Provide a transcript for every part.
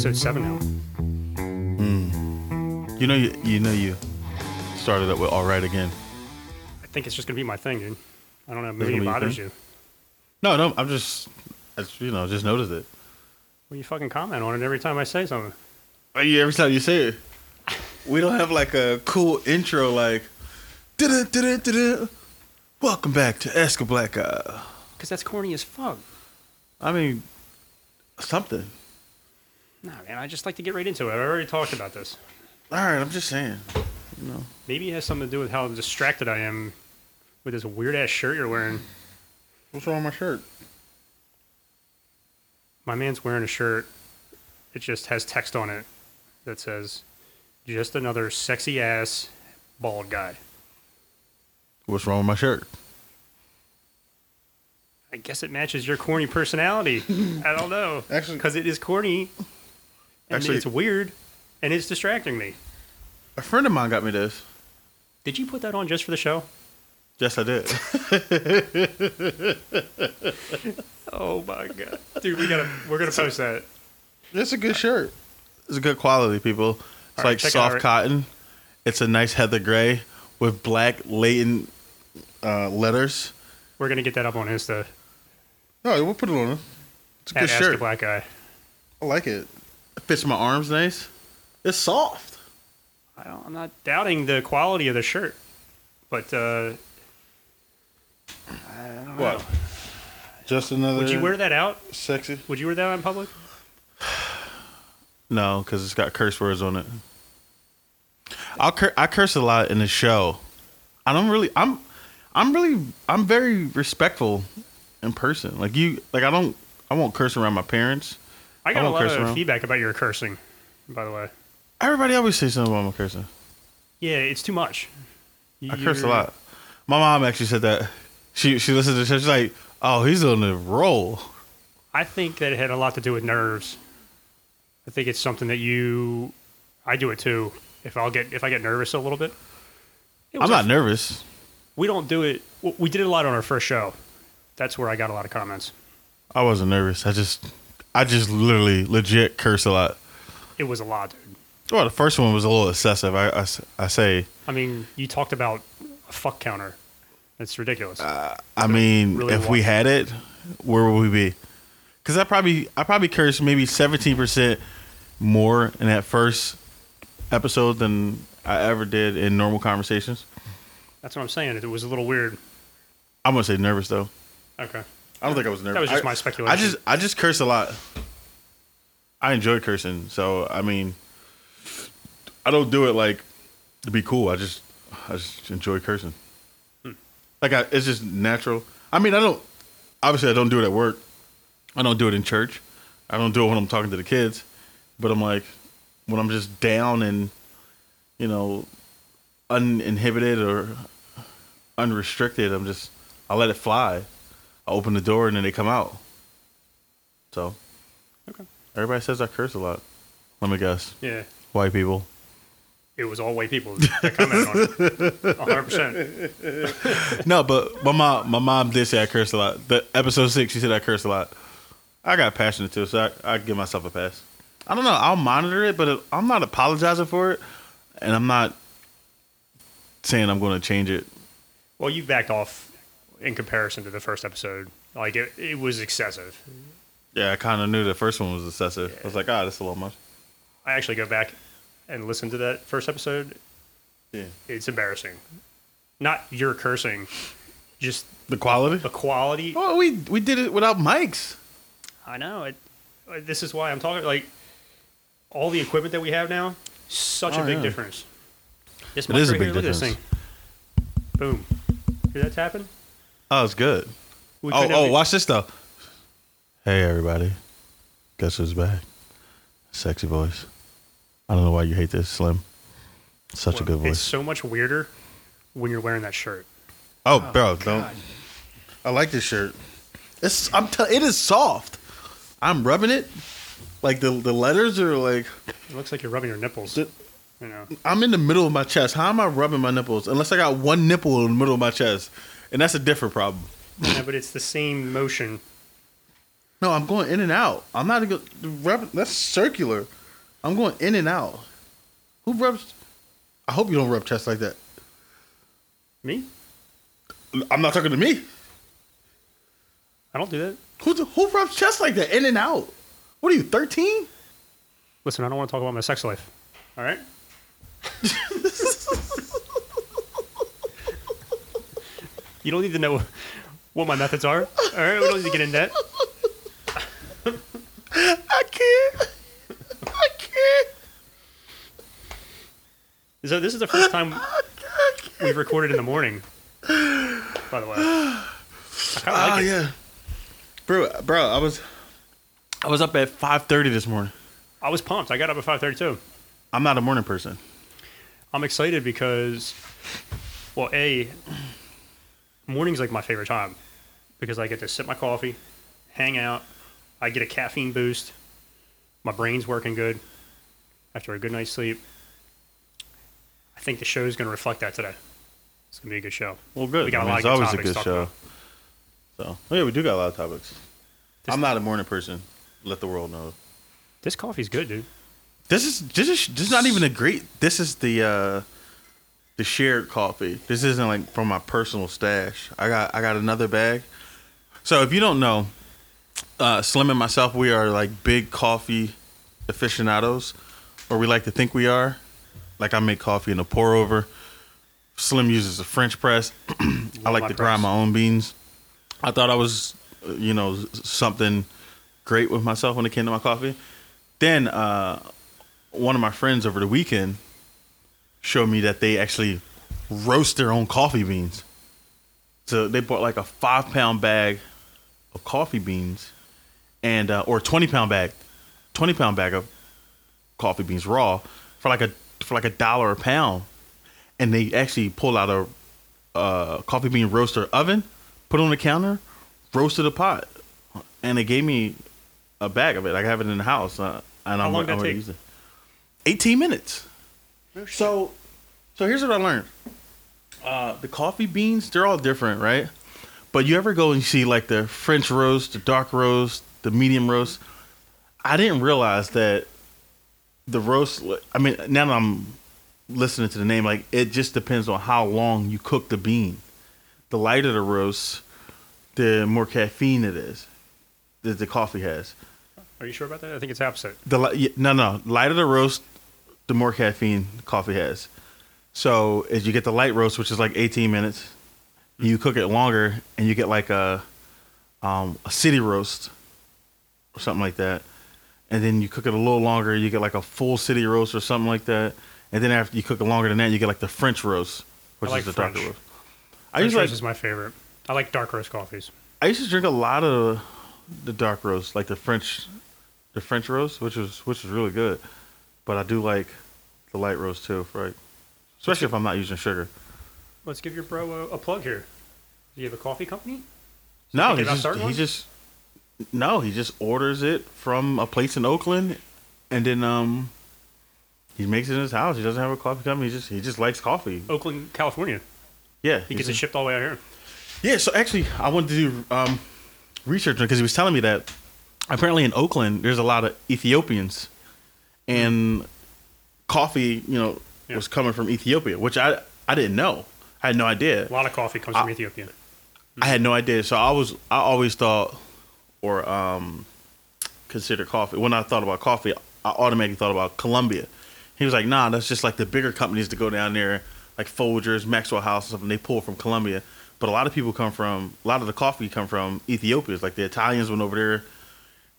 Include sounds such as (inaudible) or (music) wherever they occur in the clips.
episode seven now. You know you you know you started up with all right again. I think it's just gonna be my thing, dude. I don't know. Maybe it bothers you. No, no, I'm just, I just you know just noticed it. Well, you fucking comment on it every time I say something. Uh, yeah, Every time you say it, (laughs) we don't have like a cool intro like, "Da-da, da-da, da-da. welcome back to Ask a Black Guy. Cause that's corny as fuck. I mean, something. Nah, man. I just like to get right into it. I already talked about this. All right, I'm just saying. You know, Maybe it has something to do with how distracted I am with this weird ass shirt you're wearing. what's wrong with my shirt? My man's wearing a shirt. It just has text on it that says, "Just another sexy ass bald guy." What's wrong with my shirt? I guess it matches your corny personality. (laughs) I don't know. Actually- because it is corny, and Actually- it's weird, and it's distracting me. A friend of mine got me this. Did you put that on just for the show? Yes, I did. (laughs) Oh my god, dude, we gotta we're gonna post that. It's a good shirt. It's a good quality, people. It's All right, like check it out, soft cotton. It's a nice heather gray with black latent uh, letters. We're gonna get that up on Insta. No, we'll put it on. It's a At good Ask a shirt. Black Guy. I like it. It fits my arms nice. It's soft. I don't, I'm not doubting the quality of the shirt, but uh, What? Just another. would you wear that out? sexy? Would you wear that out in public? No, because it's got curse words on it. I'll cur- I curse a lot in the show. I don't really. I'm. I'm really. I'm very respectful in person. Like you. Like I don't. I won't curse around my parents. I got I a lot of around. feedback about your cursing, by the way. Everybody always says something about my cursing. Yeah, it's too much. I curse a lot. My mom actually said that. She she listened to the show. She's like, "Oh, he's on the roll." I think that it had a lot to do with nerves. I think it's something that you. I do it too. If I'll get if I get nervous a little bit. I'm not a- nervous. We don't do it. We did it a lot on our first show. That's where I got a lot of comments. I wasn't nervous. I just I just literally legit curse a lot. It was a lot, dude. Well, the first one was a little excessive. I I say. I mean, you talked about a fuck counter. It's ridiculous. Uh, I mean, really if we had it, where would we be? Because I probably I probably cursed maybe seventeen percent more in that first episode than I ever did in normal conversations. That's what I'm saying. It was a little weird. I'm gonna say nervous though. Okay. I don't think I was nervous. That was just I- my speculation. I just I just curse a lot. I enjoy cursing, so I mean, I don't do it like to be cool. I just I just enjoy cursing. Hmm. Like I, it's just natural. I mean, I don't. Obviously, I don't do it at work. I don't do it in church. I don't do it when I'm talking to the kids. But I'm like, when I'm just down and you know, uninhibited or unrestricted, I'm just I let it fly. I open the door and then they come out. So Okay. everybody says I curse a lot. Let me guess. Yeah. White people. It was all white people that commented on it. (laughs) 100%. No, but my mom my mom did say I curse a lot. The episode six, she said I curse a lot. I got passionate too, so I I give myself a pass. I don't know. I'll monitor it, but I'm not apologizing for it, and I'm not saying I'm going to change it. Well, you backed off in comparison to the first episode. Like, it, it was excessive. Yeah, I kind of knew the first one was excessive. I was like, ah, that's a little much. I actually go back and listen to that first episode. Yeah. It's embarrassing. Not your cursing, just The quality. the quality. Oh, we we did it without mics. I know. It, this is why I'm talking. Like, all the equipment that we have now, such a Oh, big yeah. difference. This It mic a big here, look at this difference. thing. Boom. Hear that tapping? Oh, it's good. We Oh, oh, have- watch this though. Hey, everybody. Guess who's back? Sexy voice. I don't know why you hate this, Slim. Such a good voice. It's so much weirder when you're wearing that shirt. Oh, oh bro, don't. I like this shirt. It's I'm tell it is soft. I'm rubbing it. Like the the letters are like It looks like you're rubbing your nipples. The- you know. I'm in the middle of my chest. How am I rubbing my nipples? Unless I got one nipple in the middle of my chest, and that's a different problem. Yeah, but it's the same motion No, I'm going in and out. I'm not going. Rub, that's circular. I'm going in and out. Who rubs? I hope you don't rub chest like that. Me? I'm not talking to me. I don't do that. Who who rubs chest like that? In and out. What are you, 13? Listen, I don't want to talk about my sex life. All right. (laughs) you don't need to know what my methods are. All right, we don't need to get into that. I can't. I can't. So this is the first time we've recorded in the morning. By the way, I kind of Oh like ah, it. yeah, bro, bro. I was, I was up at 5:30 this morning. I was pumped. I got up at five thirty-two. I'm not a morning person. I'm excited because, well, a morning's like my favorite time because I get to sip my coffee, hang out. I get a caffeine boost. My brain's working good after a good night's sleep. I think the show is going to reflect that today. It's going to be a good show. Well, good. We got I a mean, lot it's of good always a topics good show. about. So, oh, yeah, we do got a lot of topics. This- I'm not a morning person. Let the world know. This coffee's good, dude. This is this is this is not even a great. This is the uh the shared coffee. This isn't like from my personal stash. I got I got another bag. So if you don't know, uh, Slim and myself, we are like big coffee aficionados, or we like to think we are. Like I make coffee in a pour over. Slim uses a French press. (clears throat) I like to grind my own beans. I thought I was, uh, you know, something great with myself when it came to my coffee. Then uh, one of my friends over the weekend showed me that they actually roast their own coffee beans. So they bought like a five pound bag of coffee beans, and uh, or twenty pound bag, twenty pound bag of coffee beans raw for like a for like a dollar a pound, and they actually pulled out a uh, coffee bean roaster oven, put it on the counter, roasted a pot, and they gave me a bag of it. I have it in the house, uh, and I'm, long I'm that gonna take? use it. Eighteen minutes. So, so here's what I learned. Uh, the coffee beans, they're all different, right? But you ever go and see like the French roast, the dark roast, the medium roast? I didn't realize that the roast. I mean, now that I'm listening to the name, like it just depends on how long you cook the bean. The lighter the roast, the more caffeine it is that the coffee has. Are you sure about that? I think it's opposite. The li- no no lighter the roast, the more caffeine coffee has. So as you get the light roast, which is like 18 minutes, you cook it longer, and you get like a um, a city roast or something like that. And then you cook it a little longer, you get like a full city roast or something like that. And then after you cook it longer than that, you get like the French roast, which like is the French. darker roast. I French to roast like is my favorite. I like dark roast coffees. I used to drink a lot of the dark roast, like the French, the French roast, which was which was really good. But I do like the light roast too, right? Especially if I'm not using sugar. Let's give your bro a, a plug here. Do you have a coffee company? No, he just he just no, he just orders it from a place in Oakland, and then um, he makes it in his house. He doesn't have a coffee company. He just he just likes coffee. Oakland, California. Yeah, He gets it shipped all the way out here. Yeah, so actually, I wanted to do um, research because he was telling me that apparently in Oakland there's a lot of Ethiopians, and coffee, you know, Yeah. was coming from Ethiopia, which I I didn't know. I had no idea. A lot of coffee comes from Ethiopia. I had no idea. So I was I always thought or um consider coffee. When I thought about coffee, I automatically thought about Colombia. He was like, "Nah, that's just like the bigger companies to go down there, like Folgers, Maxwell House, and stuff, and they pull from Colombia." But a lot of people come from a lot of the coffee come from Ethiopia. It's like the Italians went over there,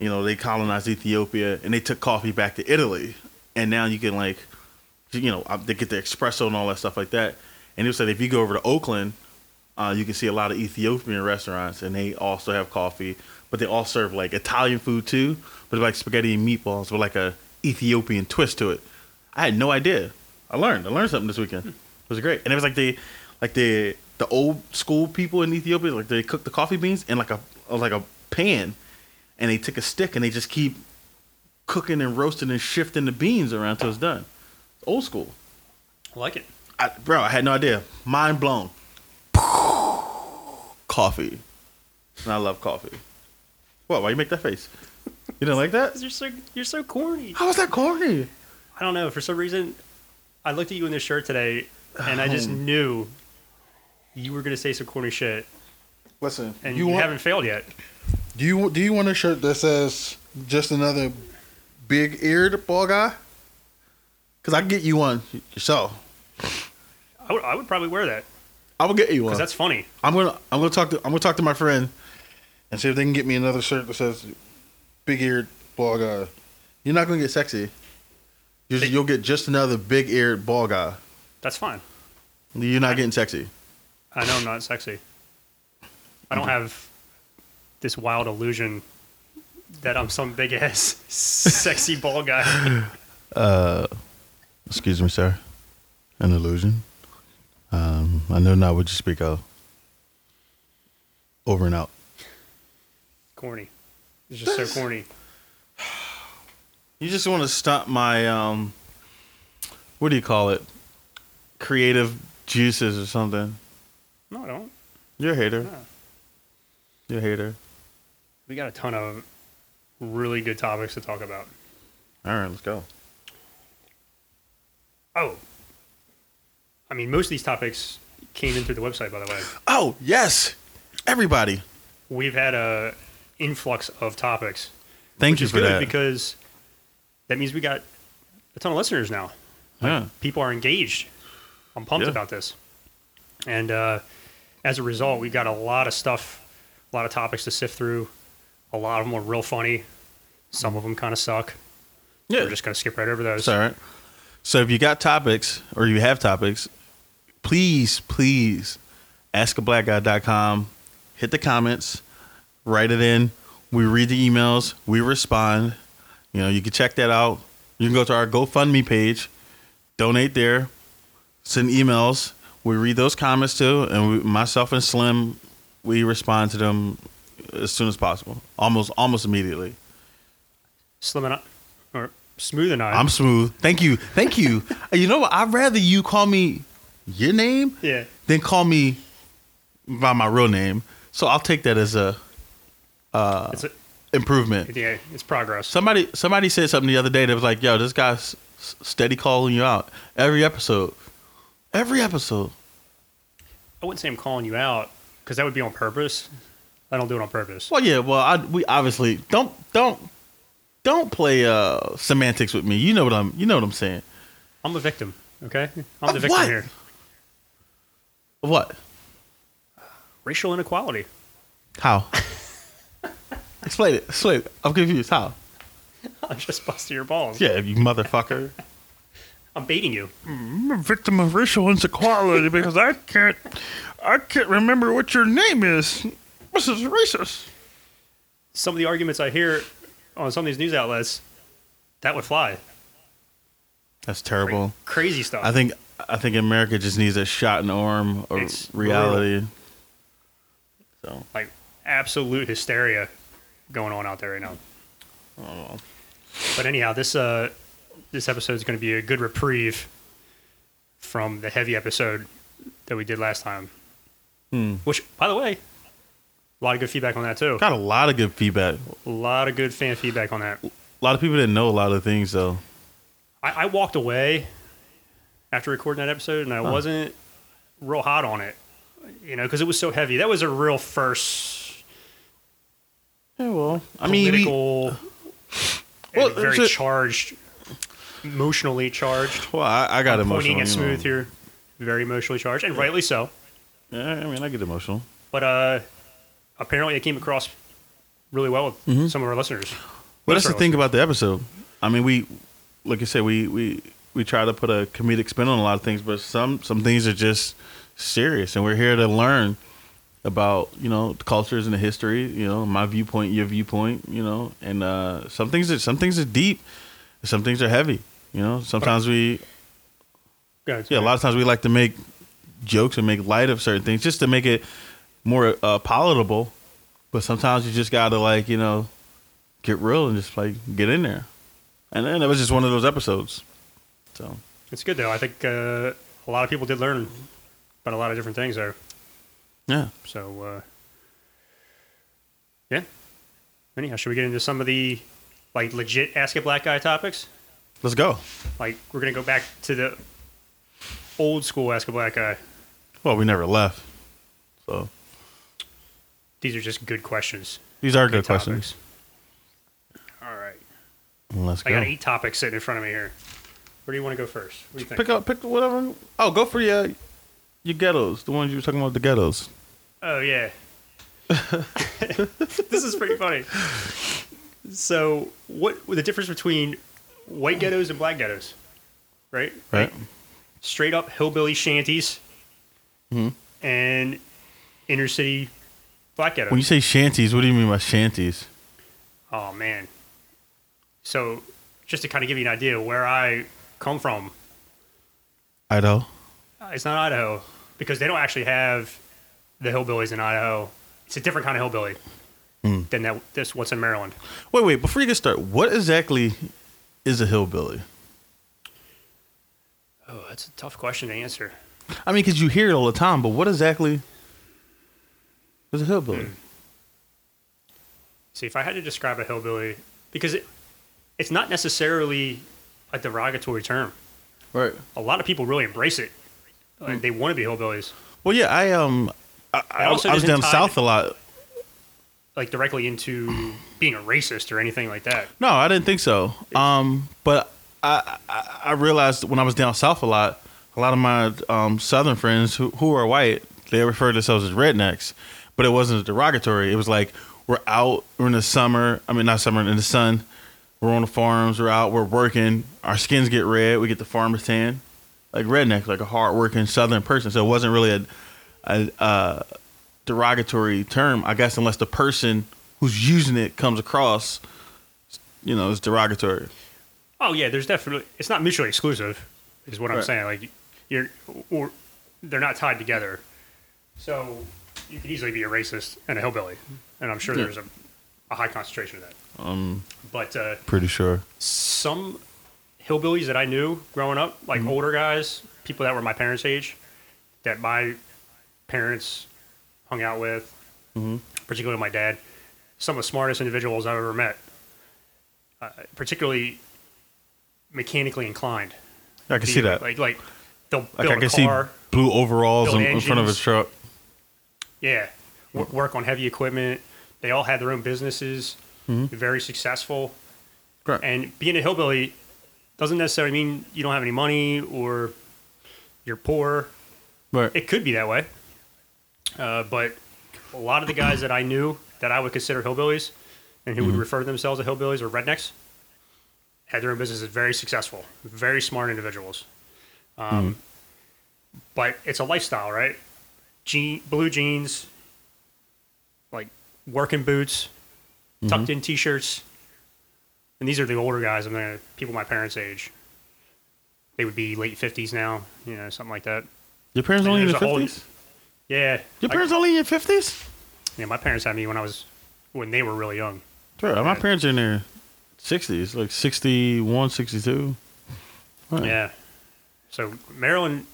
you know, they colonized Ethiopia and they took coffee back to Italy, and now you can like, you know, uh, they get the espresso and all that stuff like that. And he said if you go over to Oakland, uh, you can see a lot of Ethiopian restaurants, and they also have coffee, but they all serve like Italian food too, but like spaghetti and meatballs with like a Ethiopian twist to it. I had no idea. I learned. I learned something this weekend. It was great, and it was like the like the the old school people in Ethiopia, like they cook the coffee beans in like a like a pan, and they take a stick and they just keep cooking and roasting and shifting the beans around till it's done. Old school. I like it. I, bro, I had no idea. Mind blown. Coffee. And I love coffee. What? Why you make that face? You didn't like that? You're so you're so corny. How was that corny? I don't know. For some reason, I looked at you in this shirt today, and I just oh. knew you were gonna say some corny shit, Listen, and you you, want, haven't failed yet. Do you do you want a shirt that says just another big eared ball guy? Cause I can get you one yourself. I would, I would probably wear that I will get you one. because that's funny. I'm gonna I'm gonna talk to I'm gonna talk to my friend and see if they can get me another shirt that says big eared ball guy. You're not gonna get sexy. You're just- you'll get just another big eared ball guy. That's fine. You're not getting sexy. I know I'm not sexy. I don't have this wild illusion that I'm some big ass (laughs) sexy ball guy. Excuse me, sir. An illusion. Um, I know not what you speak of. Over and out. Corny. It's just so corny. You just want to stop my um, what do you call it? Creative juices or something. No, I don't. You're a hater. No. You're a hater. We got a ton of really good topics to talk about. All right, let's go. Oh. I mean, most of these topics came in through the website, by the way. Oh yes, everybody. We've had a influx of topics, Thank you for that. because that means we got a ton of listeners now. yeah. People are engaged. I'm pumped Yeah. about this. And uh, as a result, we've got a lot of stuff, a lot of topics to sift through. A lot of them are real funny. Some of them kind of suck. Yeah. We're just going to skip right over those. It's all right. So if you got topics or you have topics, please, please askablackguy.com, hit the comments, write it in. We read the emails, we respond. You know, you can check that out. You can go to our GoFundMe page, donate there, send emails. We read those comments too, and we, myself and Slim, we respond to them as soon as possible, almost almost immediately. Slim and I, or Smooth and I. I'm smooth. Thank you. Thank you. (laughs) you know what? I'd rather you call me your name yeah. than call me by my real name. So I'll take that as a uh, It's a, improvement. yeah, it's progress. Somebody somebody said something the other day that was like, "Yo, this guy's steady calling you out every episode, every episode." I wouldn't say I'm calling you out because that would be on purpose. I don't do it on purpose. Well, yeah. Well, I, we obviously don't don't don't play uh, semantics with me. You know what I'm. You know what I'm saying. I'm a victim. Okay, I'm Of the victim what? here. What? Racial inequality. How? (laughs) Explain it. Explain it. I'm confused. How? I'm just busting your balls. Yeah, you motherfucker. (laughs) I'm baiting you. I'm a victim of racial inequality because I can't, I can't remember what your name is. This is racist. Some of the arguments I hear on some of these news outlets, that would fly. That's terrible. Crazy stuff. I think I think America just needs a shot in the arm of It's reality. So like absolute hysteria going on out there right now. Oh. But anyhow, this uh this episode is going to be a good reprieve from the heavy episode that we did last time. Hmm. Which, by the way, a lot of good feedback on that too. got a lot of good feedback. A lot of good fan feedback on that. A lot of people didn't know a lot of things though. I, I walked away after recording that episode, and I wasn't real hot on it. You know, because it was so heavy. That was a real first Yeah, well, I mean, we, (sighs) Well, and very a- charged, emotionally charged. well, I, I got emotional. Pointing know. smooth here, very emotionally charged, and rightly so. Yeah, I mean, I get emotional. But uh, apparently, it came across really well with some of our listeners. But Mm-hmm. that's Most the of thing about the episode. I mean, we, like I said, we we we try to put a comedic spin on a lot of things, but some some things are just serious, and we're here to learn about you know the cultures and the history. You know, my viewpoint, your viewpoint. You know, and uh, some things are some things are deep, some things are heavy. You know, sometimes we listeners. yeah, a lot of times we like to make jokes and make light of certain things just to make it more uh, palatable. But sometimes you just gotta like you know get real and just like get in there. And then it was just one of those episodes. So It's good though. I think uh, a lot of people did learn about a lot of different things there. yeah, So uh, yeah, Anyhow, should we get into some of the like legit ask a black guy topics? Let's go. Like we're gonna go back to the old school ask a black guy. Well, we never left, so These are just good questions. these are good, questions. topics. All right. Let's I go. got eight topics sitting in front of me here. Where do you want to go first? What do you think? Pick up, pick whatever. Oh, go for your your ghettos. The ones you were talking about, the ghettos. Oh yeah. (laughs) this is pretty funny. So, what the difference between white ghettos and black ghettos? Right? Right. Straight up hillbilly shanties Hmm. and inner city black ghettos. When you say shanties, what do you mean by shanties? oh man. So, just to kind of give you an idea where I come from, Idaho. uh, it's not Idaho because they don't actually have the hillbillies in Idaho. It's a different kind of hillbilly than that. This what's in Maryland. Wait, wait. Before you get started, what exactly is a hillbilly? Oh, that's a tough question to answer. I mean, because you hear it all the time, but what exactly is a hillbilly? See, if I had to describe a hillbilly, because it, it's not necessarily a derogatory term. Right. A lot of people really embrace it. Like, They want to be hillbillies, Well, yeah. I um, I, I, also I was doesn't down tie- south a lot. like directly into being a racist or anything like that. No, I didn't think so. Um, but I, I I realized when I was down south a lot, a lot of my um, southern friends who who are white, they refer to themselves as rednecks, but it wasn't derogatory. It was like we're out, we're in the summer. I mean, not summer, in the sun. We're on the farms. We're out. We're working. Our skins get red. We get the farmer's tan, like redneck, like a hardworking southern person. So it wasn't really a, a uh, derogatory term, I guess, unless the person who's using it comes across you know, it's derogatory. Oh yeah, there's definitely it's not mutually exclusive, is what I'm saying. Like you're or they're not tied together. So you could easily be a racist and a hillbilly, and I'm sure Yeah. there's a, a high concentration of that. Um, But uh, pretty sure. some hillbillies that I knew growing up, like older guys, people that were my parents' age, that my parents hung out with, particularly my dad, some of the smartest individuals I've ever met, uh, particularly mechanically inclined. I can see that. Like, like they'll Like build I can a see car, blue overalls in, in front of his truck. Yeah, w- work on heavy equipment. They all had their own businesses, very successful. Correct. And being a hillbilly doesn't necessarily mean you don't have any money or you're poor. Right. It could be that way. Uh, but a lot of the guys that I knew that I would consider hillbillies and who would refer to themselves as hillbillies or rednecks had their own businesses, very successful, very smart individuals. Um, But it's a lifestyle, right? Jean, blue jeans, like working boots, tucked mm-hmm. in t shirts. And these are the older guys, I'm mean, people my parents' age. They would be late 50s now, you know, something like that. Your parents only in there's their a whole- fifties. Yeah. Your I- parents only in your fifties. yeah, my parents had me when I was when they were really young. Right. My parents are in their sixties, like 61, 62. Right. Yeah. So Maryland,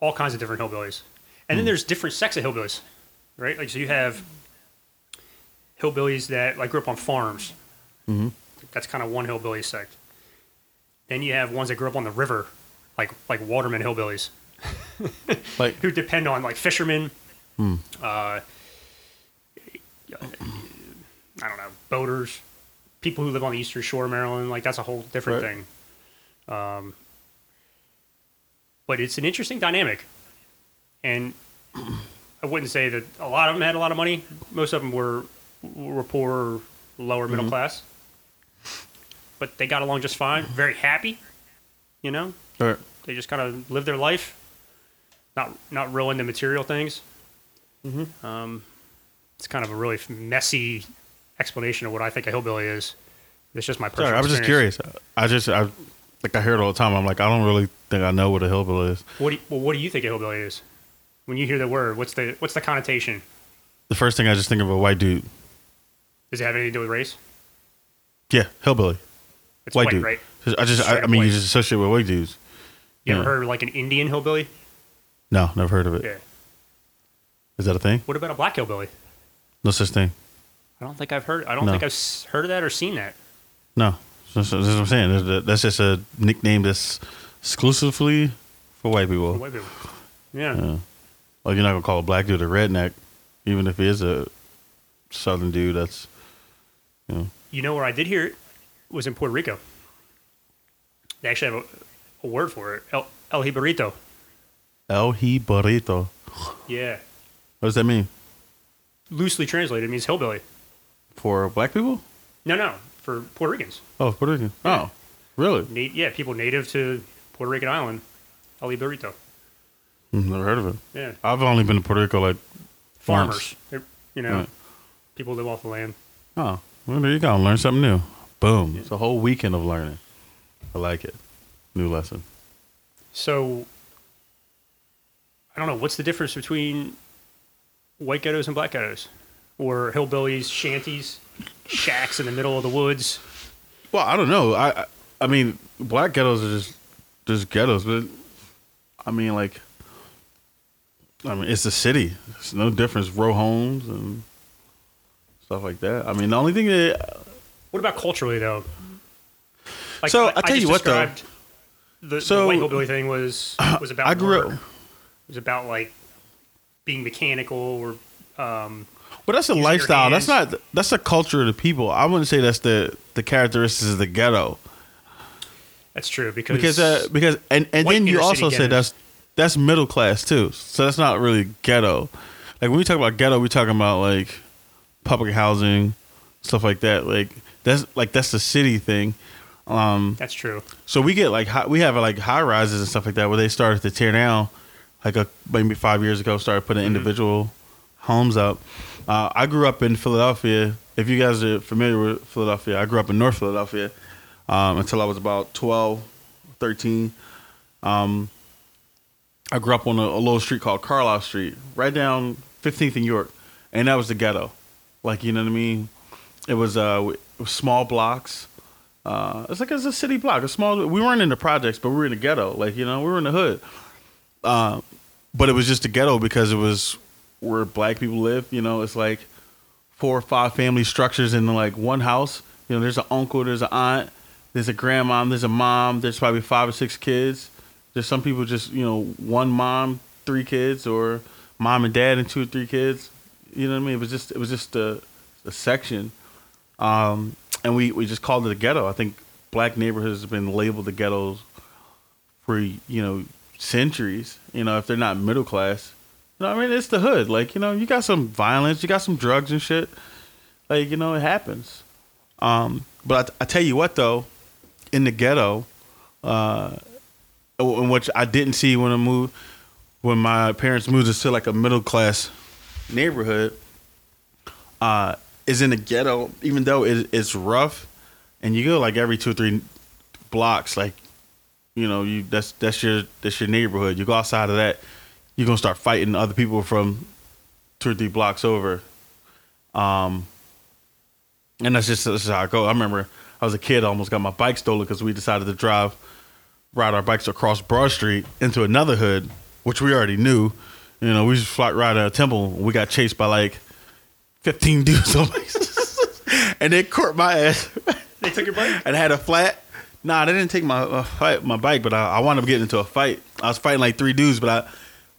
all kinds of different hillbillies, and Hmm. then there's different sects of hillbillies, right? Like so you have hillbillies that like grew up on farms. Mm-hmm. That's kind of one hillbilly sect. Then you have ones that grew up on the river, like like waterman hillbillies, (laughs) Like who depend on like fishermen. Hmm. Uh, I don't know, boaters, people who live on the eastern shore of Maryland. Like that's a whole different Right. thing. Um, but it's an interesting dynamic, and I wouldn't say that a lot of them had a lot of money. Most of them were were poor, or lower middle class, but they got along just fine. Very happy, you know. right. They just kind of lived their life, not not real into material things. Um, it's kind of a really messy explanation of what I think a hillbilly is. It's just my personal. Sorry, I was just curious. I just I like I hear it all the time. I'm like I don't really think I know what a hillbilly is. What do you, well, what do you think a hillbilly is? When you hear the word, what's the what's the connotation? The first thing I just think of a white dude. Does it have anything to do with race? Yeah, hillbilly. It's White, white, dude. right? I just I, Straight I mean you just associate with white dudes. You ever Yeah. heard of like an Indian hillbilly? No, never heard of it. Is Yeah. Is that a thing? What about a black hillbilly? No such thing. I don't think I've heard. I don't No. think I've heard of that or seen that. No, that's, that's what I'm saying. That's- just a nickname that's exclusively for white people. White people. Yeah. Yeah. Like you're not gonna call a black dude a redneck, even if he is a southern dude. That's you know. You know where I did hear it was in Puerto Rico. They actually have a, a word for it. El, El Jibarito. El Jibarito. Yeah. What does that mean Loosely translated, it means hillbilly. for black people? No, no, for Puerto Ricans. Oh, Puerto Rican. Oh, really? Na- yeah, people native to Puerto Rican island. El Jibarito. Mm, Never heard of it. Yeah. I've only been to Puerto Rico like Farmers. They're, you know, Right. people live off the land. Oh, well, there you go. Learn something new. Boom. It's a whole weekend of learning. I like it. New lesson. So, I don't know. What's the difference between white ghettos and black ghettos? Or hillbillies, shanties, shacks in the middle of the woods? Well, I don't know. I I- I mean, black ghettos are just just ghettos, but I mean, like, I mean, it's a city. It's no difference. Row homes and stuff like that. I mean, the only thing that What about culturally, though? Like, So, I'll tell just you what, though. The, So- the white hillbilly thing was (clears throat) was about I grew up. It was about like being mechanical or um, But that's a lifestyle. That's not. That's a culture of the people. I wouldn't say that's the the characteristics of the ghetto. that's true because because uh, because and and then you also said that's that's middle class too. So that's not really ghetto. Like when we talk about ghetto, we talking about like public housing, stuff like that. Like that's like that's the city thing. Um, that's true. so we get like high, we have like high rises and stuff like that where they started to tear down, like a maybe five years ago, started putting individual homes up. Uh, I grew up in Philadelphia. If you guys are familiar with Philadelphia, I grew up in North Philadelphia um, until I was about 12, 13. Um, I grew up on a, a little street called Carlisle Street, right down 15th and York, and that was the ghetto. Like you know what I mean? It was uh, it was small blocks. Uh, it's like it's a city block, a small. We weren't in the projects, but we were in the ghetto. Like you know, we were in the hood. Uh, but it was just a ghetto because it was where black people live. You know, it's like four or five family structures in like one house. You know, there's an uncle, there's an aunt, there's a grandma, there's a mom. There's probably five or six kids. There's some people just you know one mom, three kids, or mom and dad and two or three kids. You know what I mean? It was just it was just a, a section um, and we, we just called it a ghetto. I think black neighborhoods have been labeled the ghettos for you know centuries. You know, if they're not middle class, you know, I mean, it's the hood. Like you know, you got some violence, you got some drugs and shit. Like you know, it happens. Um, but I, I tell you what, though, in the ghetto, uh, which I didn't see when I moved, when my parents moved us to like a middle class neighborhood uh, is in the ghetto, even though it, it's rough, and you go like every two or three blocks, like you know, you that's that's your that's your neighborhood. You go outside of that, you're gonna start fighting other people from two or three blocks over. Um, and that's just that's just how I go. I remember I was a kid, I almost got my bike stolen because we decided to drive ride our bikes across Broad Street into another hood, which we already knew. You know, we just flat ride out of Temple. We got chased by like 15 (laughs) dudes on bikes. (laughs) and they caught my ass. (laughs) They took your bike. and I had a flat. Nah, they didn't take my uh, fight, my bike, but I, I wound up getting into a fight. I was fighting like three dudes, but I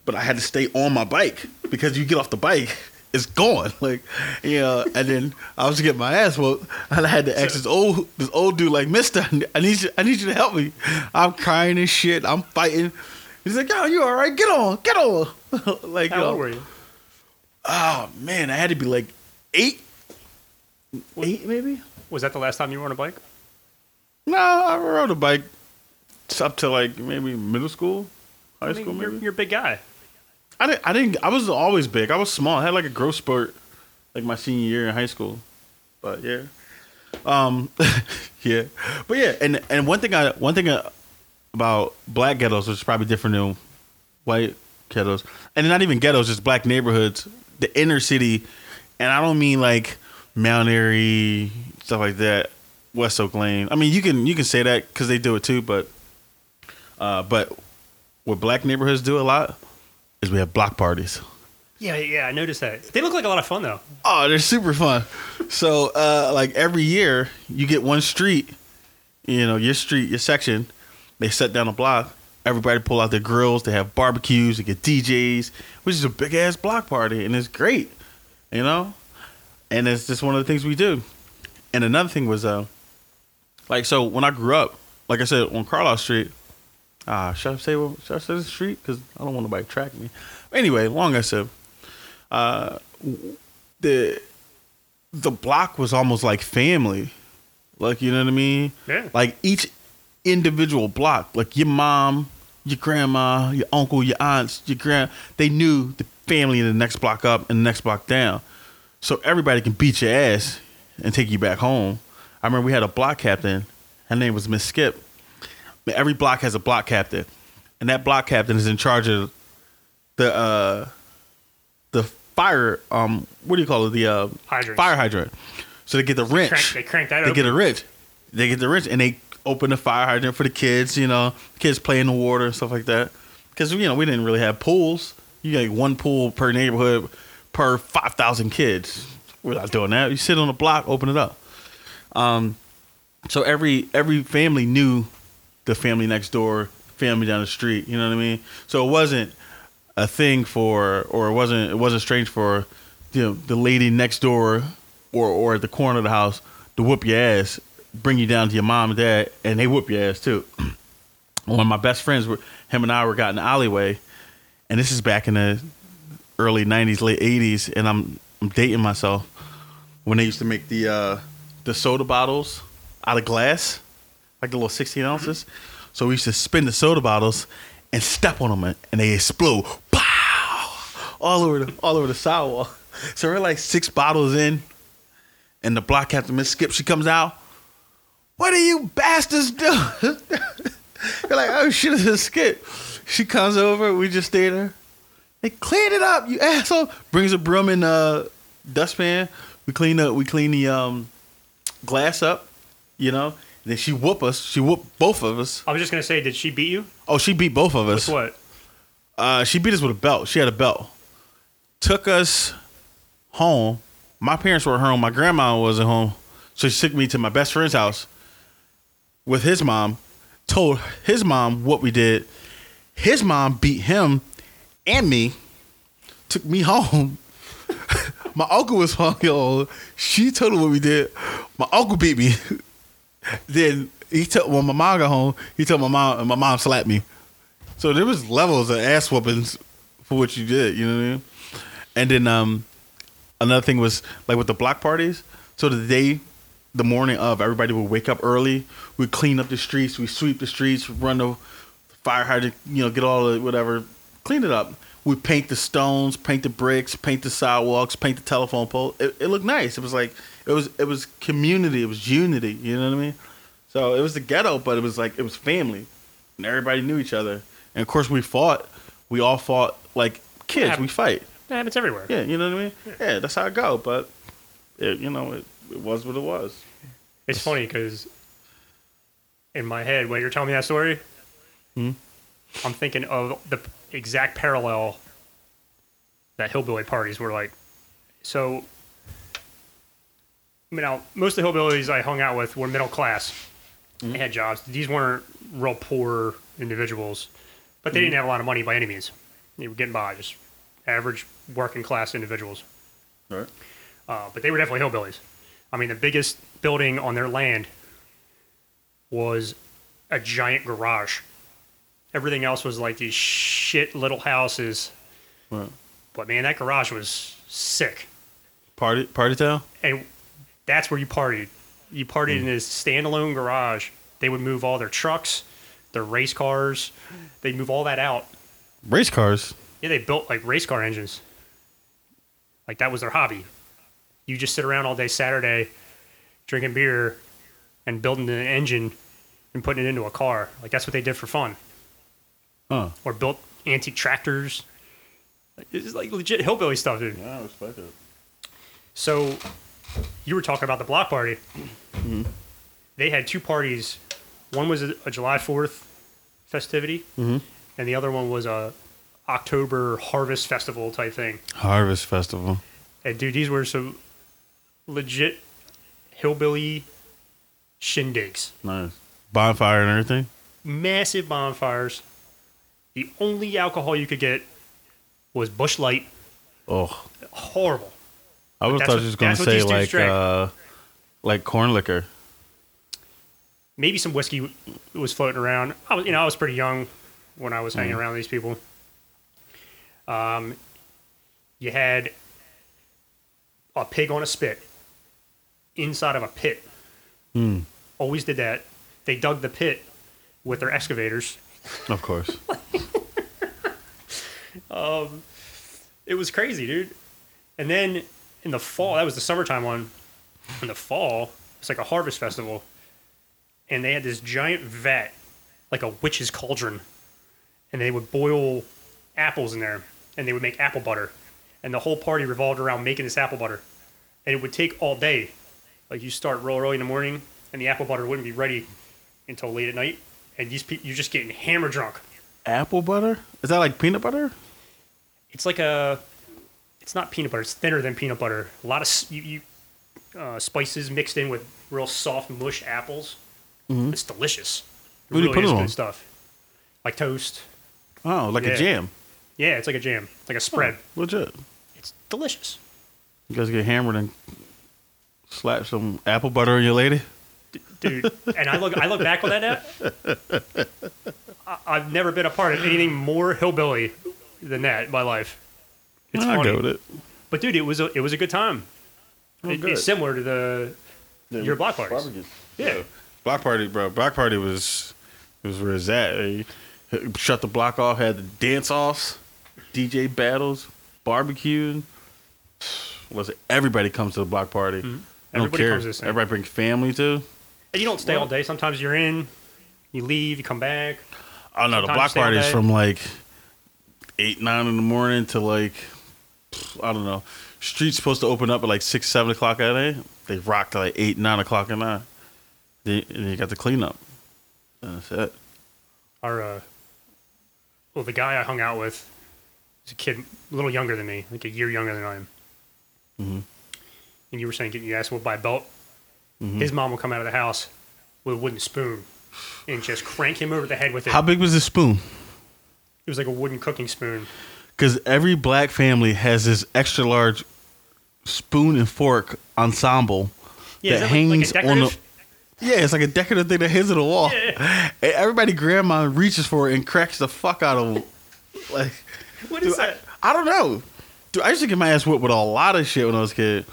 but I had to stay on my bike because you get off the bike, it's gone. (laughs) Like, you know, and then I was getting my ass whooped, and (laughs) I had to ask this old this old dude like, Mister, I need you, I need you to help me. I'm crying and shit. I'm fighting. He's like, Yo, you all right? Get on, get on. (laughs) like, How old were you? oh man, I had to be like eight, eight maybe. Was that the last time you were on a bike? No, I rode a bike up to like maybe middle school, high I mean, school you're, maybe. you're a big guy. I didn't. I didn't. I was always big. I was small. I had like a growth spurt, like my senior year in high school. But yeah, um, (laughs) yeah. But yeah, and and one thing I one thing uh, about black ghettos, which is probably different than white ghettos, and not even ghettos, just black neighborhoods, the inner city, and I don't mean like Mount Airy stuff like that, West Oak Lane. I mean you can you can say that because they do it too, but uh, but what black neighborhoods do a lot is we have block parties. Yeah, yeah, I noticed that. They look like a lot of fun though. Oh, they're super fun. so uh, like every year you get one street, you know, your street, your section, they set down a block. Everybody pull out their grills. They have barbecues. They get DJs, which is a big ass block party, and it's great, you know. And it's just one of the things we do. And another thing was, uh, like, so when I grew up, like I said, on Carlisle Street, ah, should I say should I say the street? Because I don't want nobody to track me. Anyway, long I said, uh, the the block was almost like family. Like you know what I mean? Yeah. Like each individual block, like your mom, your grandma, your uncle, your aunts, your grand, they knew the family in the next block up and the next block down. So everybody can beat your ass and take you back home. I remember we had a block captain. Her name was Miss Skip. Every block has a block captain, and that block captain is in charge of the uh, the fire. Um, what do you call it? The uh, fire hydrant. So they get the wrench. Crank, they crank that They open. get a wrench. They get the wrench and they open the fire hydrant for the kids. You know, kids play in the water and stuff like that. Because you know we didn't really have pools. You got one pool per neighborhood per five thousand kids. We're not doing that. You sit on the block, open it up. Um, so every every family knew the family next door, family down the street. You know what I mean? So it wasn't a thing for, or it wasn't it wasn't strange for, you know, the lady next door, or or at the corner of the house to whoop your ass, bring you down to your mom and dad, and they whoop your ass too. (clears throat) One of my best friends him and I were got in the alleyway, and this is back in the early '90s, late '80s, and I'm I'm dating myself when they used to make the uh, the soda bottles out of glass, like the little 16 ounces. So we used to spin the soda bottles and step on them, and they explode, pow, all over the all over the sidewalk. (laughs) So we're like six bottles in, and the block captain Miss Skip she comes out. What are you bastards doing? (laughs) You're like, oh shit, it's a skip. She comes over, we just stay there. They clean it up, you asshole. Brings a broom and a dustpan. We clean up we clean the um glass up, you know. Then she whoop us. She whooped both of us. I was just gonna say, did she beat you? Oh, she beat both of us. With what? Uh, she beat us with a belt. She had a belt. Took us home. My parents were home. My grandma wasn't home, so she took me to my best friend's house with his mom. Told his mom what we did. His mom beat him and me. Took me (laughs) home. my uncle was home. Yo, she told him what we did. My uncle beat me. (laughs) then he told when my mom got home. He told my mom, and my mom slapped me. So there was levels of ass whoopings for what you did, you know what I mean? And then um another thing was like with the block parties. So the day, the morning of, everybody would wake up early. We clean up the streets. We sweep the streets. Run the fire hydrant. You know, get all the whatever, clean it up. We paint the stones, paint the bricks, paint the sidewalks, paint the telephone pole. It, it looked nice. It was like it was it was community. It was unity. You know what I mean? So it was the ghetto, but it was like it was family, and everybody knew each other. And of course, we fought. We all fought like kids. Yeah. We fight. That happens everywhere. Yeah, you know what I mean. Yeah, that's how it go. But it, you know, it, it was what it was. It's funny because in my head, when you're telling me that story, Hmm? I'm thinking of the exact parallel that hillbilly parties were like. So, I mean, now, most of the hillbillies I hung out with were middle class. Hmm? They had jobs. These weren't real poor individuals, but they didn't have a lot of money by any means. They were getting by, just average working class individuals. Right. Uh, but they were definitely hillbillies. I mean, the biggest building on their land was a giant garage. Everything else was like these shit little houses. Right. But man, that garage was sick. Party party town. And that's where you partied. You partied hmm. in this standalone garage. They would move all their trucks, their race cars. They'd move all that out. Race cars. Yeah, they built like race car engines. Like that was their hobby. You just sit around all day Saturday, drinking beer, and building an engine and putting it into a car. Like that's what they did for fun. Huh. Or built antique tractors. Like, It's like legit hillbilly stuff, dude. Yeah, I respect it. So you were talking about the block party. Mm-hmm. They had two parties. One was a, a July Fourth festivity, mm-hmm. and the other one was a October harvest festival type thing. Harvest Festival. And dude, these were so legit hillbilly shindigs, Nice. Bonfire and everything. massive bonfires. The only alcohol you could get was Busch Light. Oh, Horrible. I would thought you was gonna say like uh, like corn liquor. maybe some whiskey was floating around. I was, you know, I was pretty young when I was hanging Mm-hmm. around these people. Um, you had a pig on a spit inside of a pit. Hmm. Always did that. They dug the pit with their excavators. Of course. (laughs) um, It was crazy, dude. And then in the fall, that was the summertime one. In the fall, it's like a harvest festival, and they had this giant vat, like a witch's cauldron, and they would boil apples in there, and they would make apple butter, and the whole party revolved around making this apple butter, and it would take all day. Like you start real early in the morning, and the apple butter wouldn't be ready until late at night, and these pe- you're just getting hammer drunk. Apple butter? Is that like peanut butter? it's like a it's not peanut butter it's thinner than peanut butter. A lot of you, you uh, spices mixed in with real soft mush apples. It's delicious. It What do you put is it good stuff. Like toast. Oh, like Yeah. a jam. yeah it's like a jam. It's like a spread. Legit. it's delicious. You guys get hammered and slap some apple butter on your lady. dude and i look i look back on that now (laughs) I, i've never been a part of anything more hillbilly than that in my life it's I funny go with it. but dude it was a it was a good time it, good. it's similar to the your block parties yeah Block party, bro. Block party was it was where it's at. They shut the block off, had the dance offs, DJ battles, barbecuing. (sighs) Was? Everybody comes to the block party. Mm-hmm. Everybody care. comes to this thing. Everybody brings family too. And you don't stay all day. Sometimes you're in, you leave, you come back. Oh no, the Sometimes block stay party is from like eight, nine in the morning to like I don't know. Street's supposed to open up at like six, seven o'clock at night. They rock to like eight, nine o'clock at night. Then and you got the cleanup. And that's it. Our, uh, well, the guy I hung out with is a kid, a little younger than me, like a year younger than I am. Mm-hmm. And you were saying getting your ass whooped by a belt. His mom would come out of the house with a wooden spoon and just crank him over the head with it. How big was the spoon? it was like a wooden cooking spoon. Because every black family has this extra large spoon and fork ensemble Yeah, that that like- like hangs on the. Yeah, it's like a decorative thing that hangs on the wall. Yeah. And everybody grandma reaches for it and cracks the fuck out of like What is Dude, I, that? I don't know. Dude, I used to get my ass whipped with a lot of shit when I was a kid.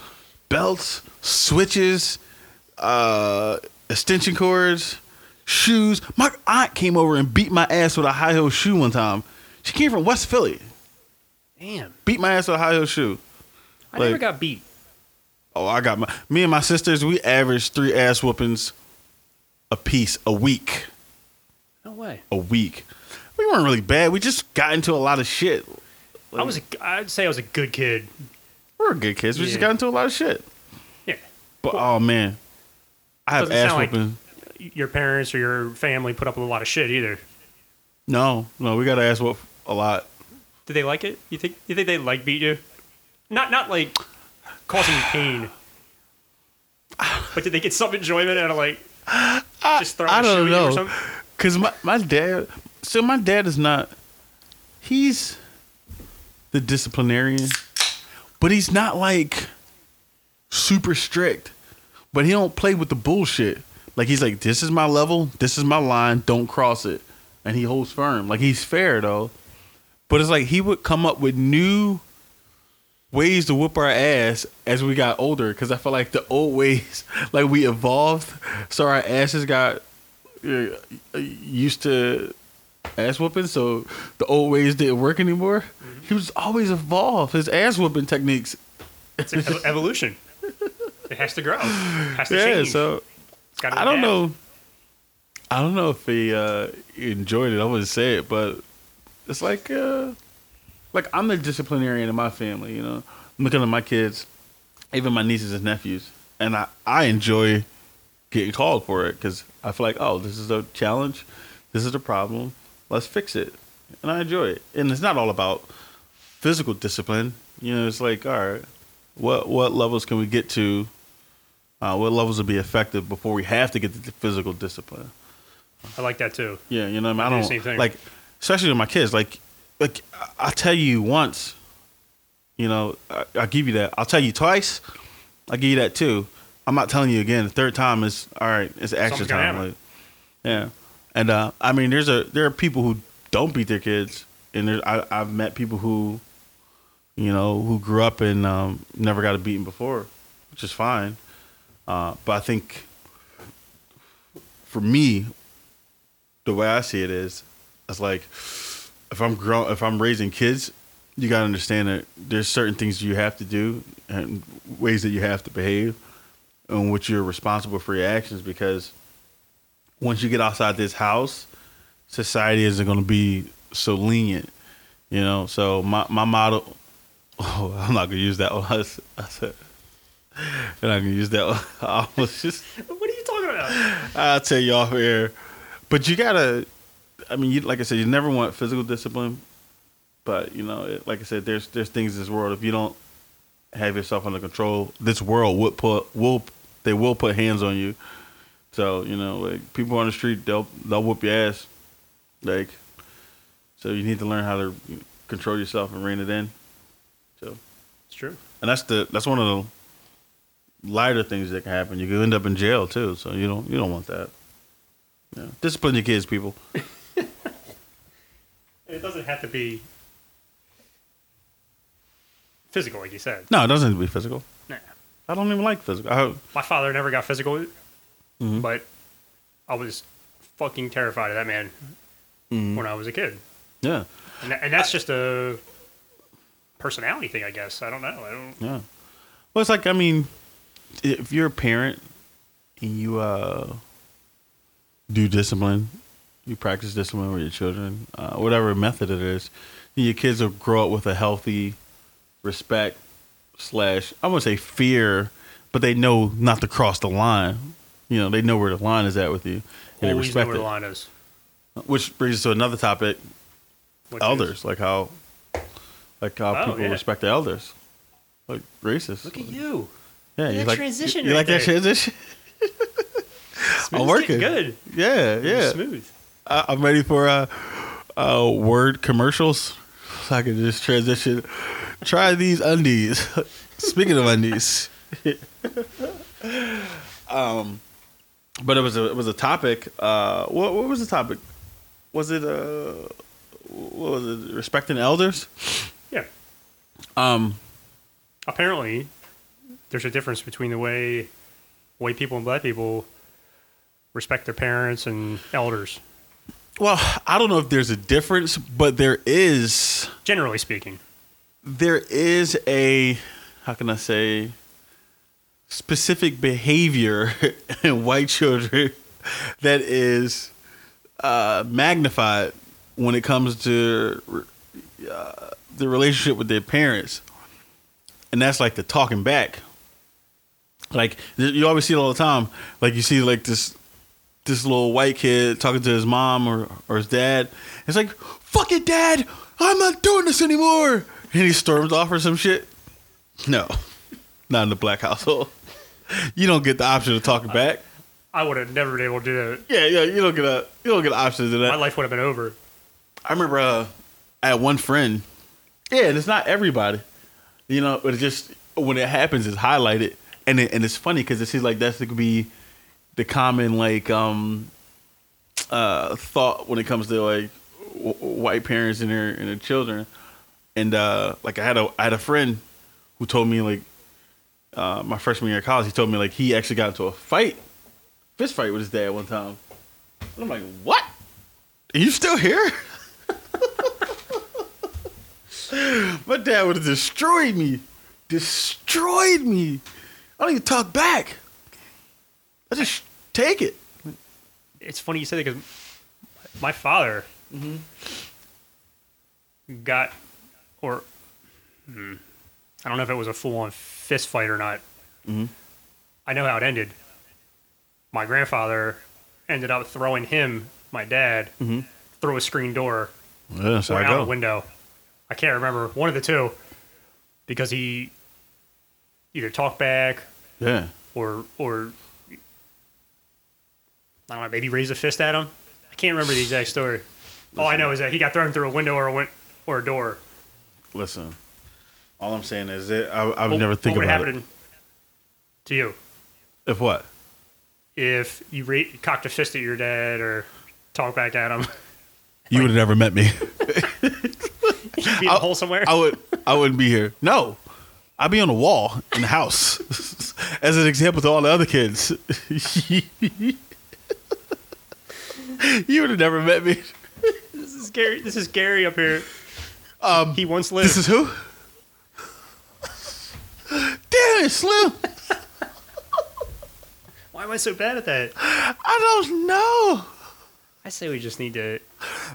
Belts, switches, uh, extension cords, shoes. My aunt came over and beat my ass with a high heel shoe one time. She came from West Philly. Damn. Beat my ass with a high heel shoe. I Like- never got beat. Oh, I got my me and my sisters, we averaged three ass whoopings a piece a week. No way. A week. We weren't really bad. We just got into a lot of shit. I was, a, I'd say I was a good kid. We were good kids. We just got into a lot of shit. Yeah. But oh man, I have ass sound like- whooping. Your parents or your family put up with a lot of shit either. No, no, we got ass whoop a lot. Did they like it? You think you think they like beat you? Not not like causing pain. But did they get some enjoyment out of like just throwing I don't at you or know, something? cause my my dad. So my dad is not. He's the disciplinarian, but he's not like super strict. But he don't play with the bullshit. Like he's like, this is my level, this is my line, don't cross it, and he holds firm. Like he's fair though. But it's like he would come up with new ways to whoop our ass as we got older because I felt like the old (laughs) ways, like we evolved, so our asses got uh, used to ass whooping, so the old ways didn't work anymore. He was always evolved his ass whooping techniques. It's ev- evolution. It has to grow. It has to Yeah, change. so I don't adapt. know. I don't know if he uh, enjoyed it. I wouldn't say it, but it's like, uh, like I'm the disciplinarian in my family. You know, I'm looking at my kids, even my nieces and nephews, and I I enjoy getting called for it because I feel like, oh, this is a challenge, this is a problem, let's fix it, and I enjoy it. And it's not all about physical discipline. You know, it's like, all right, what what levels can we get to Uh, what levels will be effective before we have to get to the physical discipline? I like that too. Yeah, you know, what I, mean? I don't same thing. like, especially with my kids. Like, like I- tell you once, you know, I, I'll give you that. I'll tell you twice. I'll give you that too. I'm not telling you again. The third time is all right. It's extra time. Like, yeah, and uh, I mean, there's a there are people who don't beat their kids, and there I, I've met people who, you know, who grew up and um, never got a beating before, which is fine. Uh, but I think for me, the way I see it is, it's like if I'm grow if I'm raising kids, you gotta understand that there's certain things you have to do and ways that you have to behave, and which you're responsible for your actions. Because once you get outside this house, society isn't gonna be so lenient, you know. So my my model. (laughs) Oh, I'm not gonna use that one. (laughs) I said, I said I'm not gonna use that one. (laughs) I almost just. What are you talking about? I'll tell you off air. But you gotta. I mean, you, like I said, you never want physical discipline. But you know, it, like I said, there's there's things in this world. If you don't have yourself under control, this world will put will they will put hands on you. So you know, like people on the street, they'll they'll whoop your ass. Like, so you need to learn how to control yourself and rein it in. So It's true. and that's the that's one of the lighter things that can happen. You can end up in jail too, so you don't you don't want that. Yeah. Discipline your kids, people. (laughs) It doesn't have to be physical, like you said. No, it doesn't have to be physical. Nah. I don't even like physical. I, My father never got physical, Mm-hmm. but I was fucking terrified of that man Mm-hmm. when I was a kid. yeah, And, that, and that's just a personality thing, I guess. I don't know. I don't. yeah. Well, it's like I mean, if you're a parent and you uh do discipline, you practice discipline with your children, uh, whatever method it is, your kids will grow up with a healthy respect slash I wouldn't say fear, but they know not to cross the line. You know, they know where the line is at with you, and they Always know respect where the line is. Which brings us to another topic: Which elders, is- like how, like how Oh, people yeah. respect the elders, like racist. Look at you. yeah, you that like transition You, you right like that there. transition? (laughs) I'm working. Good. Yeah, yeah. Smooth. I, I'm ready for uh, uh, word commercials, so I can just transition. Try these undies. (laughs) Speaking of undies, (laughs) um, but it was a it was a topic. Uh, what what was the topic? Was it uh, what was it? Respecting elders. Yeah. Um, Apparently, there's a difference between the way white people and black people respect their parents and elders, well, I don't know if there's a difference, but there is. generally speaking. there is a how can I say specific behavior (laughs) in white children (laughs) that is uh, magnified when it comes to uh, the relationship with their parents, and that's like the talking back. Like you always see it all the time. Like you see like this this little white kid talking to his mom or, or his dad. It's like, fuck it, dad. I'm not doing this anymore. And he storms off or some shit. No, (laughs) not in the black household. (laughs) You don't get the option of talking back. I would have never been able to do that. Yeah, yeah, you don't get a you don't get an option to do that. My life would have been over. I remember uh, I had one friend. Yeah, and it's not everybody. You know, but it just when it happens, it's highlighted, and it, and it's funny because it seems like that's could be the common like um uh thought when it comes to like w- white parents and their and their children. And uh like I had a I had a friend who told me like uh my freshman year of college, he told me like he actually got into a fight, fist fight with his dad one time. And I'm like, what? Are you still here? (laughs) My dad would have destroyed me. Destroyed me. I don't even talk back. I just take it. It's funny you say that because my father mm-hmm. got, or hmm, I don't know if it was a full on fist fight or not. Mm-hmm. I know how it ended. My grandfather ended up throwing him, my dad, mm-hmm. through a screen door Yeah, or out a window. I can't remember one of the two because he either talked back Yeah. or or I don't know, maybe raise a fist at him. I can't remember the exact story. All I know is that he got thrown through a window or a win- or a door. Listen, all I'm saying is that I, I would What- never think what would about happen it. to you If what? if you ra- cocked a fist at your dad or talked back at him. (laughs) You would have never met me. (laughs) You'd be in a hole somewhere. I would. I wouldn't be here. No, I'd be on the wall in the house (laughs) as an example to all the other kids. (laughs) you would have never met me. this is Gary. This is Gary up here. Um, He once lived. this is who? Damn it, Slim. Why am I so bad at that? I don't know. I say we just need to.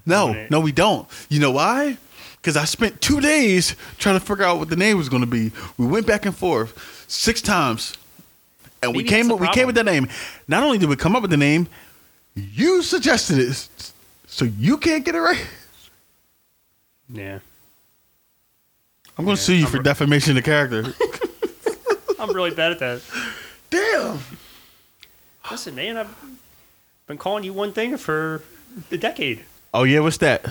No, no, we don't. You know why? Because I spent two days trying to figure out what the name was going to be. We went back and forth six times, and we came up. We came with that name. Not only did we come up with the name, you suggested it, so you can't get it right. Yeah. I'm going to sue you for defamation of character. (laughs) I'm really bad at that. Damn. Listen, man, I've been calling you one thing for a decade. Oh yeah, what's that?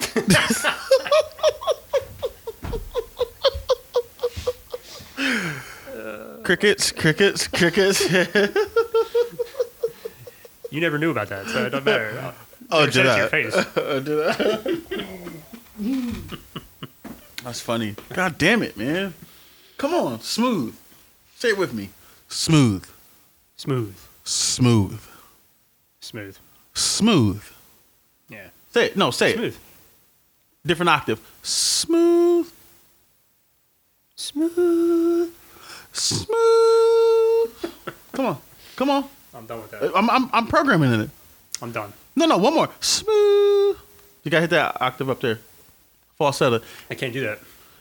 (laughs) crickets, crickets, crickets. (laughs) You never knew about that, so it doesn't matter. (laughs) Oh, Never said did it to your (laughs) oh, I? face. (laughs) That's funny. God damn it, man. Come on, smooth. Say it with me. Smooth. Smooth. Smooth. Smooth. Smooth. Yeah. Say it. No, say it. Smooth. Different octave. Smooth. Smooth. Smooth. Come on. Come on. I'm done with that. I'm, I'm, I'm programming in it. I'm done. No, no, one more. Smooth. You gotta hit that octave up there. Falsetto. I can't do that.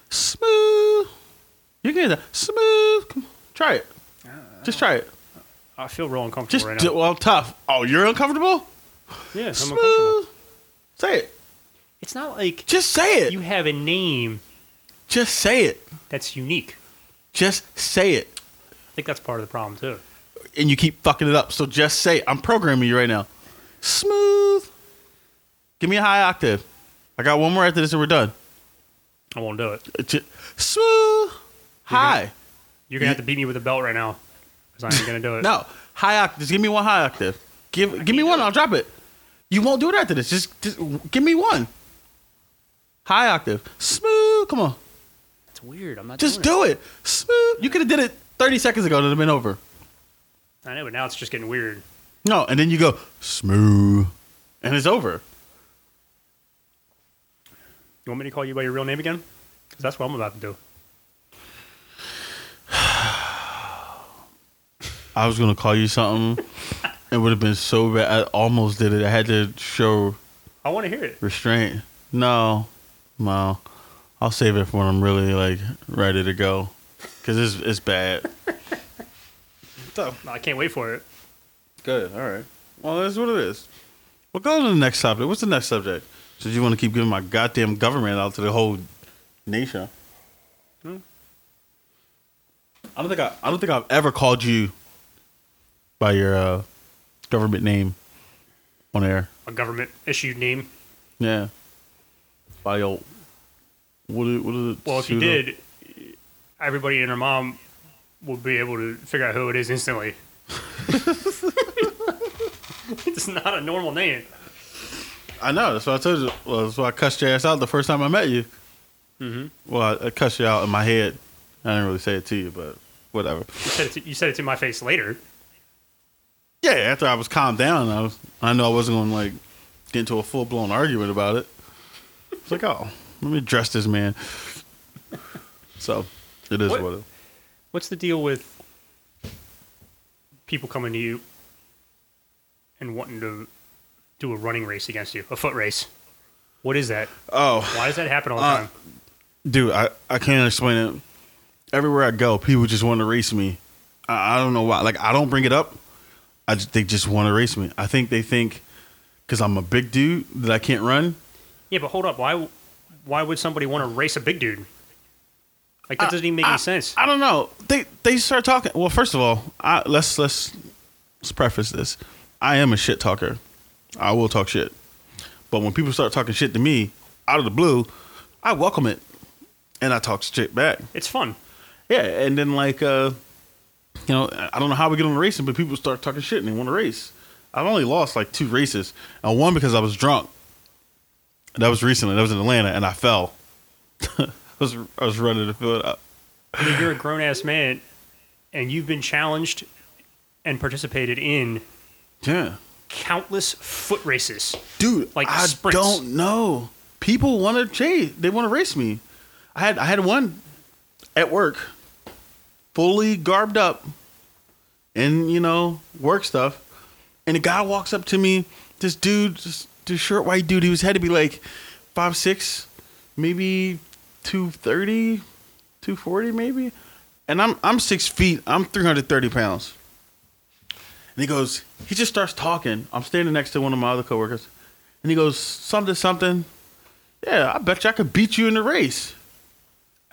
Smooth. You can hit that. Smooth. Come on. Try it. Uh, Just try it. I feel real uncomfortable Just right do, now. well, tough. Oh, you're uncomfortable? Yeah, I'm uncomfortable. Smooth. Say it. It's not like Just say it. you have a name Just say it. that's unique. Just say it. I think that's part of the problem too. And you keep fucking it up. So just say. I'm programming you right now. Smooth. Give me a high octave. I got one more after this and we're done. I won't do it. Uh, ju- Smooth. High. You're gonna have to beat me with a belt right now because I ain't gonna do it. (laughs) No. High octave. Just give me one high octave. Give give me one. I'll drop it. You won't do it after this. Just, just give me one. High octave. Smooth. Come on. it's weird. I'm not. Just doing do it. Smooth. You could have did it 30 seconds ago. It'd have been over. I know, but now it's just getting weird. No, and then you go smooth, and it's over. You want me to call you by your real name again? Because that's what I'm about to do. (sighs) I was gonna call you something. (laughs) it would have been so bad. I almost did it. I had to show I want to hear it. restraint. No, no. I'll save it for when I'm really like ready to go, because it's it's bad. (laughs) so I can't wait for it. good. All right. Well, that's what it is. We'll go to the next topic. What's the next subject? Since you want to keep giving my goddamn government out to the whole nation. Hmm? I don't think I, I don't think I've ever called you by your uh, government name on air. A government issued name. Yeah. By your what? Is, what is it? Well, if you did, everybody and her mom would be able to figure out who it is instantly. (laughs) it's not a normal name. I know. That's why I told you. Well, that's why I cussed your ass out the first time I met you. Mm-hmm. Well, I, I cussed you out in my head. I didn't really say it to you, but whatever. You said it to, you said it to my face later. Yeah, after I was calmed down, I was. I know I wasn't going to like get into a full blown argument about it. It's like, oh, let me address this man. So it is What- what, it. What's the deal with people coming to you and wanting to do a running race against you, a foot race? What is that? Oh, Why does that happen all the Uh, time? dude, I, I can't explain it. Everywhere I go, people just want to race me. I, I don't know why. Like I don't bring it up. I just, they just want to race me. I think they think because I'm a big dude that I can't run. Yeah, but hold up. Why? Why would somebody want to race a big dude? Like that doesn't even make I, any sense. I don't know. They they start talking. Well, first of all, I, let's let's let's preface this. I am a shit talker. I will talk shit. But when people start talking shit to me out of the blue, I welcome it, and I talk shit back. it's fun. Yeah, and then like uh, you know, I don't know how we get on the racing, but people start talking shit and they want to race. I've only lost like two races, and one because I was drunk. That was recently. That was in Atlanta, and I fell. (laughs) I was I was running to fill it up. I mean, you're a grown ass man, and you've been challenged and participated in Yeah. countless foot races. dude Like i sprints. don't know people want to chase they want to race me i had i had one at work fully garbed up in you know work stuff and a guy walks up to me this dude this, this short white dude he was had to be like five six maybe 230 240 maybe and i'm i'm six feet i'm 330 pounds and he goes, he just starts talking. I'm standing next to one of my other coworkers. And he goes, something, something. Yeah, I bet you I could beat you in the race.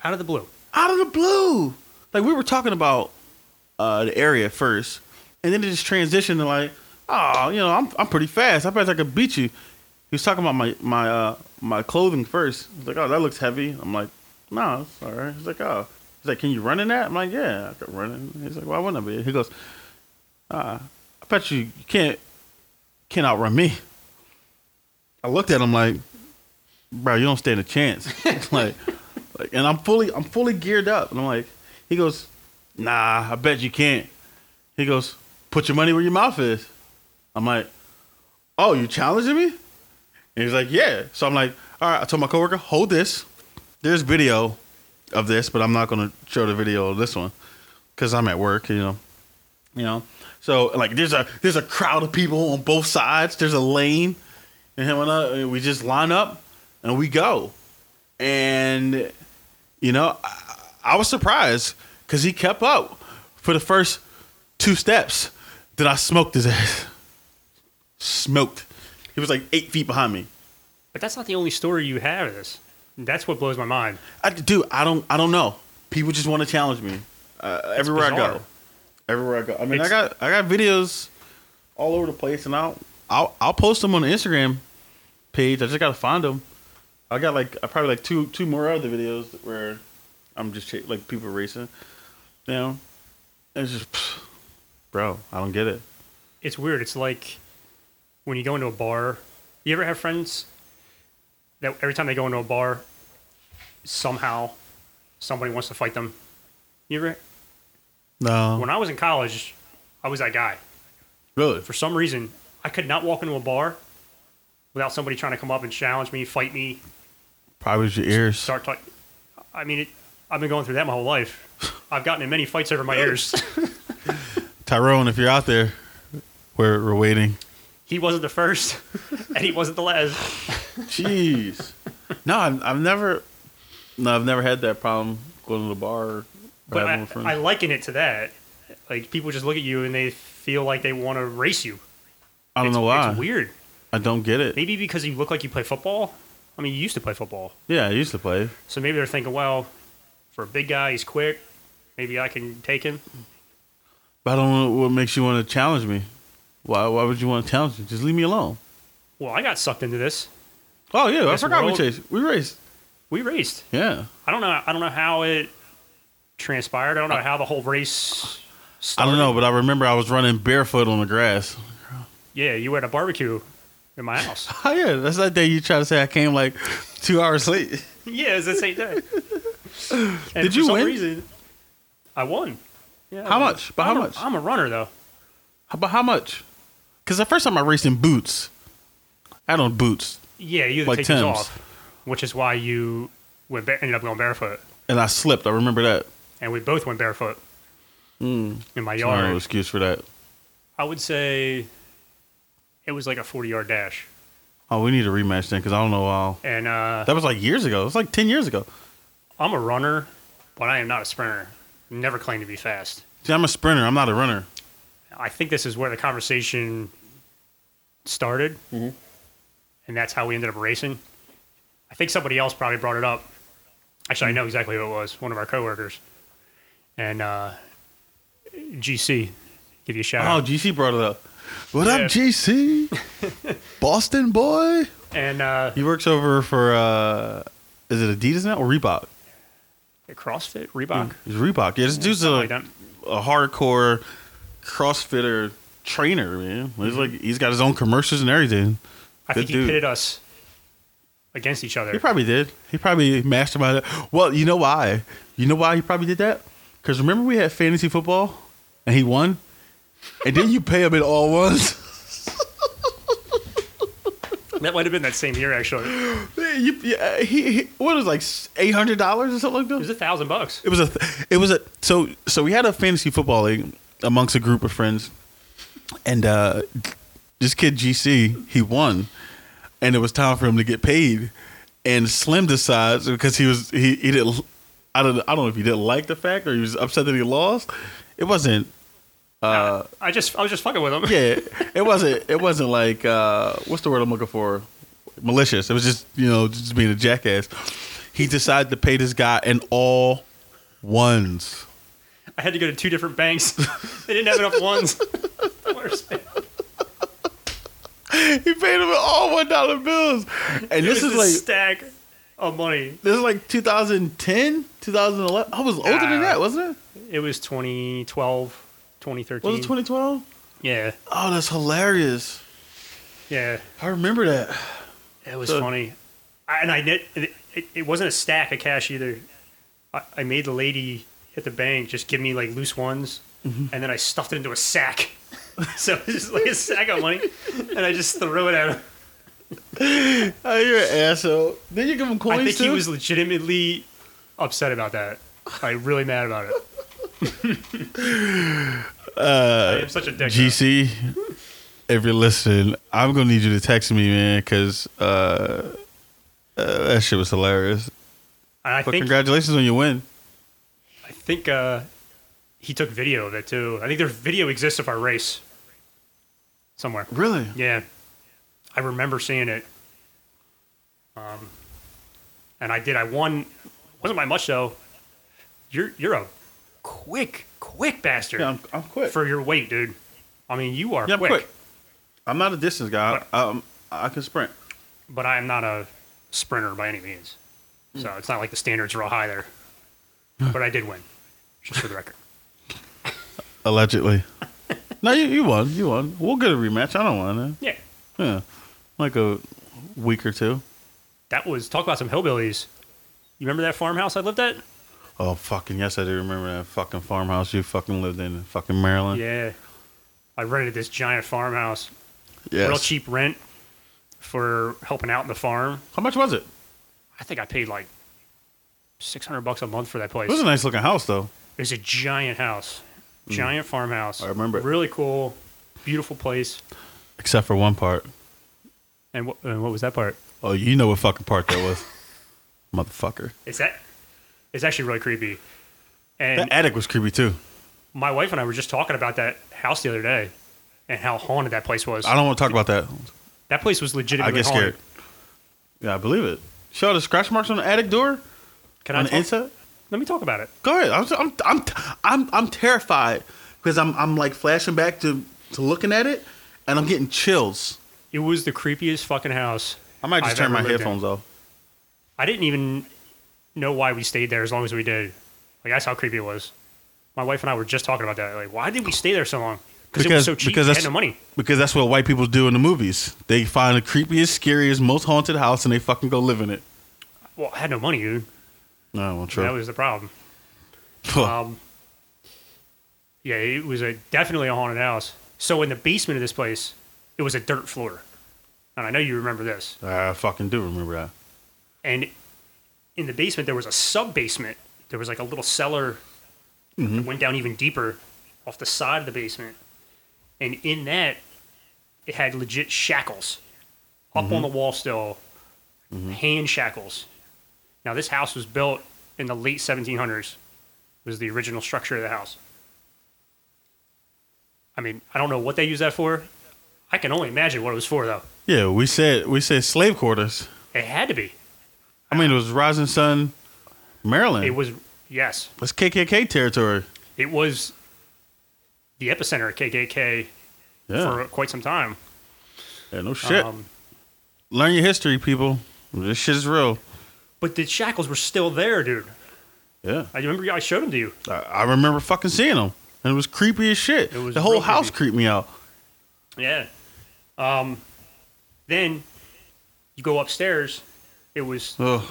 Out of the blue. Out of the blue. Like we were talking about uh, the area first. And then it just transitioned to like, oh, you know, I'm I'm pretty fast. I bet I could beat you. He was talking about my my uh my clothing first. He's like, oh, that looks heavy. I'm like, no, it's all right. He's like, oh. He's like, can you run in that? I'm like, yeah, I could run in. He's like, why wouldn't I be? He goes, uh, I bet you, you can't can't outrun me. I looked at him like, bro, you don't stand a chance. (laughs) like, like, and I'm fully I'm fully geared up, and I'm like, he goes, nah, I bet you can't. He goes, put your money where your mouth is. I'm like, oh, you challenging me? And he's like, yeah. So I'm like, all right. I told my coworker, hold this. There's video of this, but I'm not gonna show the video of this one because I'm at work. You know, you know. So like, there's a there's a crowd of people on both sides. There's a lane, and him and I, we just line up and we go. And you know, I, I was surprised because he kept up for the first two steps. Then I smoked his ass. Smoked. He was like eight feet behind me. But that's not the only story you have of this. That's what blows my mind. I, dude, I don't, I don't know. People just want to challenge me uh, everywhere I go. Everywhere I go. I mean, I got, I got videos all over the place, and I'll, I'll, I'll post them on the Instagram page. I just gotta find them. I got like, I probably like two, two more other videos where I'm just like people racing. You know, it's just, pfft, bro, I don't get it. It's weird. It's like when you go into a bar. You ever have friends that every time they go into a bar, somehow somebody wants to fight them? You ever? No, When I was in college, I was that guy. really. For some reason, I could not walk into a bar without somebody trying to come up and challenge me, fight me, Probably was your ears. start talking. I mean, it, I've been going through that my whole life. I've gotten in many fights over my ears. (laughs) Tyrone, if you're out there, we're, we're waiting. He wasn't the first, (laughs) and he wasn't the last. Jeez. no, I've, I've never. No, I've never had that problem going to the bar. Or But I. I liken it to that. Like people just look at you and they feel like they want to race you. I don't It's- know why. It's weird. I don't get it. Maybe because you look like you play football. I mean, you used to play football, Yeah, I used to play. so maybe they're thinking, well, for a big guy, he's quick. Maybe I can take him. But I don't know what makes you want to challenge me. Why? Why would you want to challenge me? Just leave me alone. Well, I got sucked into this. Oh yeah, I This forgot world- we chased. We raced. We raced. Yeah. I don't know. I don't know how it transpired. I don't know how the whole race. I Started. don't know, but I remember I was running barefoot on the grass. Yeah, you were at a barbecue in my house. (laughs) Oh yeah, that's that day you try to say I came like two hours late. (laughs) yeah, it's the same day. (laughs) And Did for you some win? Reason, I won. Yeah, I How won. much? By how I'm a- much? I'm a runner though. How about how much? Because the first time I raced in boots, I had on boots Yeah, you had Like take Tim's. off, which is why you went ba- ended up going barefoot, and I slipped. I remember that. and we both went barefoot Mm. in my yard. No excuse for that. I would say it was like a 40 yard dash, Oh, we need a rematch then because I don't know how. and uh, That was like years ago. It was like ten years ago. I'm a runner, but I am not a sprinter. Never claimed to be fast. See, I'm a sprinter. I'm not a runner. I think this is where the conversation started, and that's how we ended up racing. I think somebody else probably brought it up, Actually, I know exactly who it was. One of our coworkers, and uh, GC. Give you a shout Oh, out. GC brought it up. What Yeah. up, GC? (laughs) Boston boy. And uh, He works over for uh is it Adidas now or Reebok? CrossFit, Reebok, It's Reebok. Yeah, this dude's a, like a hardcore CrossFitter trainer, man. He's mm-hmm. like he's got his own commercials and everything. I think Good he dude. pitted us against each other. He probably did. He probably masterminded. it. Well, you know why? You know why he probably did that? Because remember we had fantasy football and he won, and then you pay him in all ones. (laughs) That might have been that same year, actually. You, yeah, he, he what was it, like eight hundred dollars or something like that. It was a thousand bucks. It was a. It was a. So so we had a fantasy football league amongst a group of friends, and uh, this kid GC he won, and it was time for him to get paid, and Slim decides because he was he he didn't. I don't I don't know if he didn't like the fact or he was upset that he lost. It wasn't. Uh, I just, I was just fucking with him. yeah, (laughs) it wasn't. It wasn't like uh, what's the word I'm looking for? Malicious. It was just you know just being a jackass. He decided to pay this guy in all ones. I had to go to two different banks. (laughs) they didn't have enough ones. (laughs) Worst. He paid him all one dollar bills, and this is like stack of money. this is like 2010, 2011. I was older than that, wasn't it? It was 2012, 2013. Was it 2012? Yeah, Oh, that's hilarious. yeah. I remember that. It was So- funny. I, and I it, it, it wasn't a stack of cash either. I, I made the lady at the bank just give me like loose ones, Mm-hmm. and then I stuffed it into a sack. (laughs) so it was just like a sack of money, and I just threw it at him. (laughs) Oh, you're an asshole. Then you give him coins I think too. he was legitimately upset about that. Like really mad about it. (laughs) I am such a dick. GC, if you're listening, I'm gonna need you to text me, man, because uh, uh, that shit was hilarious. And I But think congratulations on your win. I think uh, he took video of it too. I think there's video exists of our race somewhere. Really? Yeah, I remember seeing it. Um, and I did. I won. Wasn't by much though. You're you're a quick quick bastard Yeah, I'm, I'm quick. for your weight, dude. I mean, you are yeah, I'm quick, quick. I'm not a distance guy. Um, I can sprint. but I am not a sprinter by any means. So it's not like the standards are all high there. (laughs) but I did win, just for the record. (laughs) Allegedly. no, you, you won. You won. We'll get a rematch. I don't want to. Yeah, Yeah, like a week or two. that was talk about some hillbillies. You remember that farmhouse I lived at? Oh fucking yes, I do remember that fucking farmhouse you fucking lived in, in fucking Maryland. Yeah. I rented this giant farmhouse, Yes. real cheap rent for helping out in the farm. How much was it? I think I paid like six hundred bucks a month for that place. It was a nice looking house though. It was a giant house, mm. giant farmhouse. I remember it. Really cool, beautiful place. Except for one part. And what, and what was that part? Oh, you know what fucking part that was. (laughs) Motherfucker. Is that? It's actually really creepy. And That attic was creepy too. my wife and I were just talking about that house the other day, and how haunted that place was. I don't want to talk about that. That place was I legitimately get haunted. scared. Yeah, I believe it. Show the scratch marks on the attic door Can on I the talk? inside. Let me talk about it. Go ahead. I'm I'm I'm I'm, I'm terrified because I'm I'm like flashing back to to looking at it, and I'm getting chills. It was the creepiest fucking house. I might just I've turn my lived in. headphones off. I didn't even know why we stayed there as long as we did. Like that's how creepy it was. My wife and I were just talking about that. Like, why did we stay there so long? Because it was so cheap. because that's had no money. because that's what white people do in the movies. They find the creepiest, scariest, most haunted house, and they fucking go live in it. Well, I had no money, dude. No, well, true. That was the problem. Um, yeah, it was a definitely a haunted house. So in the basement of this place, it was a dirt floor, and I know you remember this. I fucking do remember that. And in the basement, there was a sub basement. There was like a little cellar mm-hmm. that went down even deeper off the side of the basement. And in that, it had legit shackles up on mm-hmm. the wall still, mm-hmm. hand shackles. Now, this house was built in the late 1700s, was the original structure of the house. I mean, I don't know what they use that for. I can only imagine what it was for, though. Yeah, we said we said slave quarters. It had to be. I mean, it was Rising Sun Maryland. It was yes, That's KKK territory. it was the epicenter of KKK Yeah. for quite some time. yeah, no shit. Um, Learn your history, people. This shit is real. But the shackles were still there, dude. Yeah. I remember I showed them to you. I, I remember fucking seeing them. And it was creepy as shit. It was the whole real house creepy. creeped me out. Yeah. Um, then you go upstairs. It was Ugh.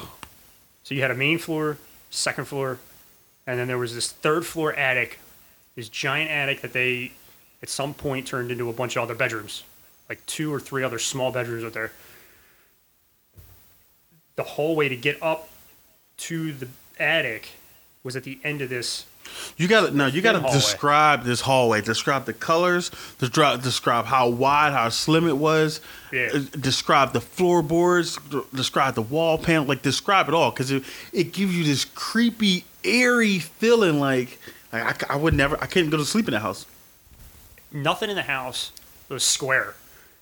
so you had a main floor, second floor, and then there was this third floor attic, this giant attic that they at some point turned into a bunch of other bedrooms, like two or three other small bedrooms out there. The hallway to get up to the attic was at the end of this. You got to now. You got to describe this hallway. Describe the colors. Describe describe how wide, how slim it was. Yeah. uh, Describe the floorboards. Describe the wall panel. Like describe it all because it it gives you this creepy, airy feeling. Like, like I, I would never. I couldn't go to sleep in the house. Nothing in the house was square.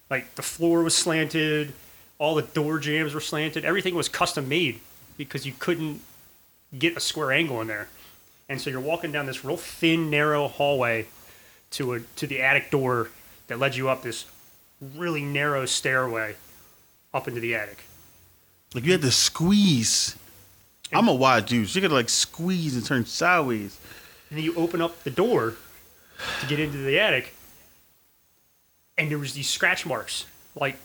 Like the floor was slanted, all the door jambs were slanted. Everything was custom made because you couldn't get a square angle in there. And so you're walking down this real thin, narrow hallway to a to the attic door that led you up this really narrow stairway up into the attic. Like you had to squeeze. I'm a wide dude. So you got to like squeeze and turn sideways. And then you open up the door to get into the attic, and there was these scratch marks, like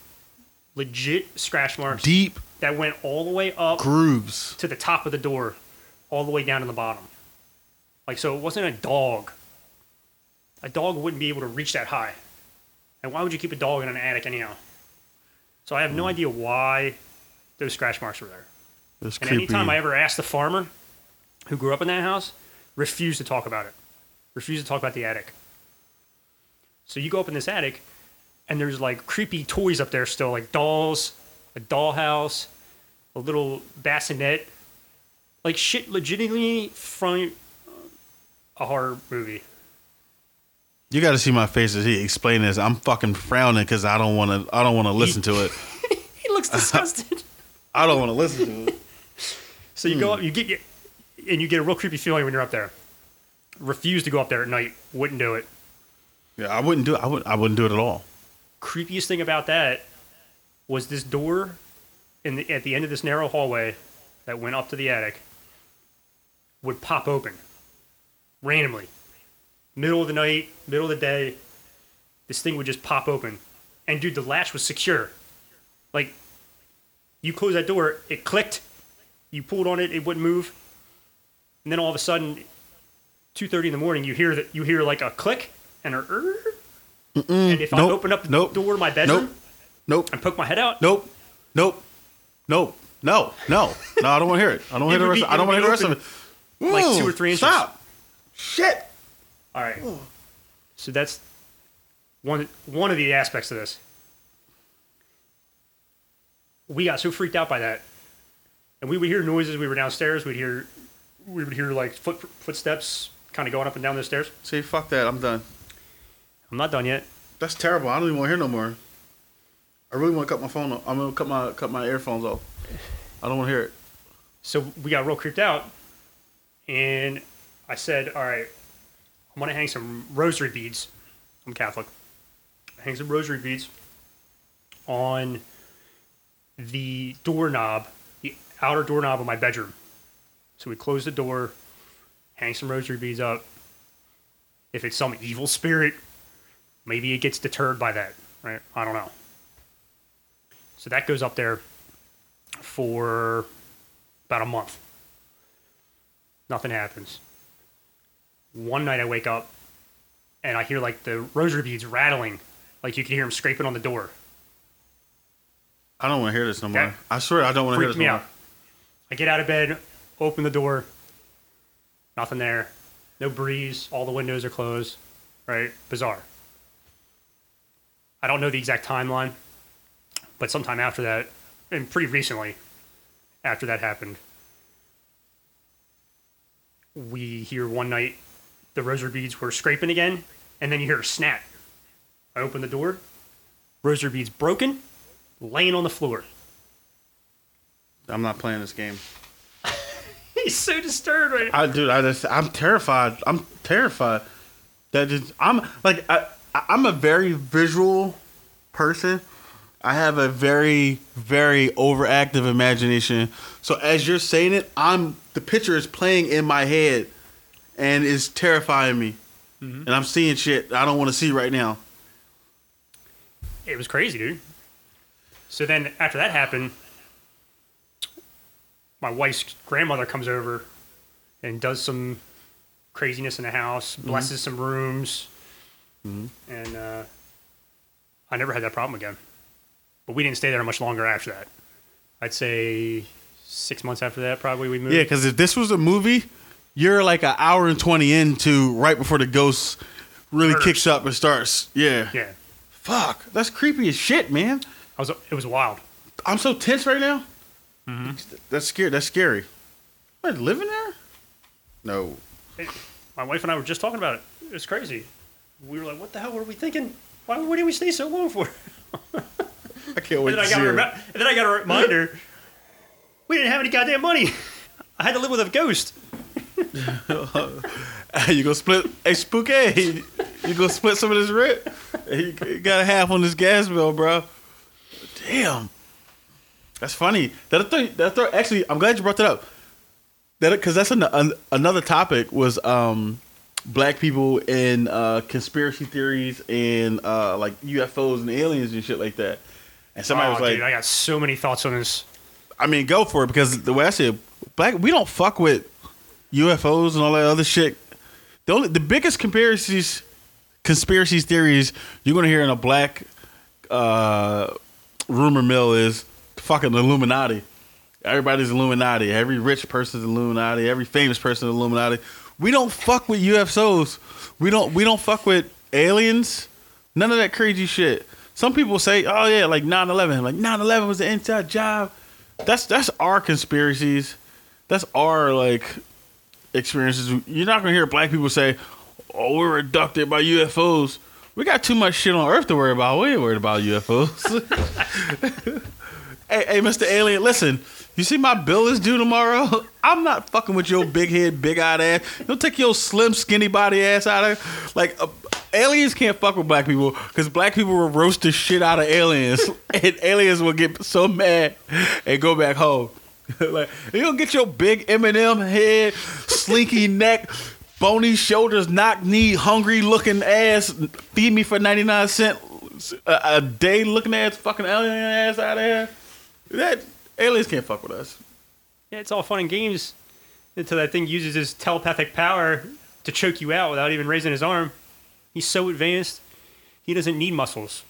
legit scratch marks Deep that went all the way up grooves. to the top of the door, all the way down to the bottom. Like so, it wasn't a dog. A dog wouldn't be able to reach that high. And why would you keep a dog in an attic anyhow? So I have no mm. idea why those scratch marks were there. It's And creepy. anytime I ever asked the farmer who grew up in that house, refused to talk about it. Refused to talk about the attic. So you go up in this attic, and there's like creepy toys up there still, like dolls, a dollhouse, a little bassinet, like shit legitimately from uh, a horror movie. You got to see my face as he explained this. I'm fucking frowning because I don't want to. I don't want to listen to it. (laughs) He looks disgusted. (laughs) I don't want to listen to it. So you go up, you get, and you get a real creepy feeling when you're up there. Refuse to go up there at night. Wouldn't do it. Yeah, I wouldn't do it. I wouldn't. I wouldn't do it at all. Creepiest thing about that was this door in the, at the end of this narrow hallway that went up to the attic would pop open randomly. Middle of the night middle of the day this thing would just pop open. And dude the latch was secure. Like you close that door it clicked you pulled on it it wouldn't move. And then all of a sudden 2.30 in the morning you hear that you hear like a click and a "Er." And if I open up the Nope. door to my bedroom Nope. Nope. and poke my head out, Nope. Nope. Nope. No. No. No. I don't want to hear it. I don't want to hear the rest. be- I don't want to hear the rest of it. like two or three inches. Stop. Shit. all right. So that's one one of the aspects of this. We got so freaked out by that, and we would hear noises. We were downstairs. We'd hear we would hear like foot footsteps kind of going up and down the stairs. See, fuck that. I'm done. I'm not done yet. That's terrible. I don't even want to hear no more. I really want to cut my phone off. I'm gonna cut my cut my earphones off. I don't want to hear it. So we got real creeped out, and I said, "All right, I'm gonna hang some rosary beads. I'm Catholic. I hang some rosary beads on the doorknob, the outer doorknob of my bedroom. So we close the door, hang some rosary beads up. If it's some evil spirit, maybe it gets deterred by that, right? I don't know. So that goes up there for about a month. Nothing happens. One night I wake up and I hear like the rosary beads rattling, like you can hear them scraping on the door. I don't want to hear this no more. I swear I don't want to hear this me no out. more. I get out of bed, open the door, nothing there, no breeze, all the windows are closed, right? Bizarre. I don't know the exact timeline, but sometime after that, and pretty recently, after that happened, we hear one night the rosary beads were scraping again, and then you hear a snap. I open the door, rosary beads broken, laying on the floor. I'm not playing this game. (laughs) He's so disturbed right now. I dude, I just I'm terrified. I'm terrified. That just I'm like I I- I'm a very visual person. I have a very very overactive imagination. So as you're saying it, I'm the picture is playing in my head, and is terrifying me. Mm-hmm. And I'm seeing shit I don't want to see right now. It was crazy, dude. So then after that happened, my wife's grandmother comes over and does some craziness in the house, mm-hmm. blesses some rooms, and uh, I never had that problem again. But we didn't stay there much longer after that. I'd say six months after that, probably we moved. Yeah, because if this was a movie, you're like an hour and twenty into right before the ghost really kicks up and starts. Yeah. yeah. Fuck, that's creepy as shit, man. I was. It was wild. I'm so tense right now. That's scary. That's scary. Am I living there? No. My wife and I were just talking about it. It was crazy. We were like, "What the hell were we thinking? Why? Why did we stay so long for?" (laughs) I can't wait And then, I to got see a and then I got a reminder. we didn't have any goddamn money. (laughs) I had to live with a ghost. (laughs) you gonna split? Hey, spooky. You gonna split some of this rent? You you got a half on this gas bill, bro. Damn. That's funny. That thing. That thing. Actually, I'm glad you brought that up. That because that's an, an, another topic was um black people and uh conspiracy theories and uh like UFOs and aliens and shit like that. And somebody oh, was like, dude, I got so many thoughts on this. I mean, go for it because the way I said, black we don't fuck with UFOs and all that other shit. The only the biggest conspiracies, conspiracies theories you're gonna hear in a black uh, rumor mill is fucking Illuminati. Everybody's Illuminati. Every rich person's Illuminati. Every famous person's Illuminati. We don't fuck with UFOs. We don't. We don't fuck with aliens. None of that crazy shit. Some people say, "Oh yeah, like 9/11. Like 9/11 was an inside job." That's that's our conspiracies. That's our like experiences. You're not gonna hear black people say, "Oh, we were abducted by UFOs." We got too much shit on Earth to worry about. We ain't worried about UFOs. (laughs) hey, hey, Mr. Alien, listen. You see my bill is due tomorrow. (laughs) I'm not fucking with your big head, big eyed ass. Don't take your slim, skinny body ass out of like. Uh, aliens can't fuck with black people because black people will roast the shit out of aliens, (laughs) and aliens will get so mad and go back home. (laughs) like you don't get your big M&M head, slinky neck, bony shoulders, knock knee, hungry looking ass. Feed me for ninety nine cent a, a day, looking ass, fucking alien ass out of here. That aliens can't fuck with us. Yeah, it's all fun and games until that thing uses his telepathic power to choke you out without even raising his arm. He's so advanced, he doesn't need muscles.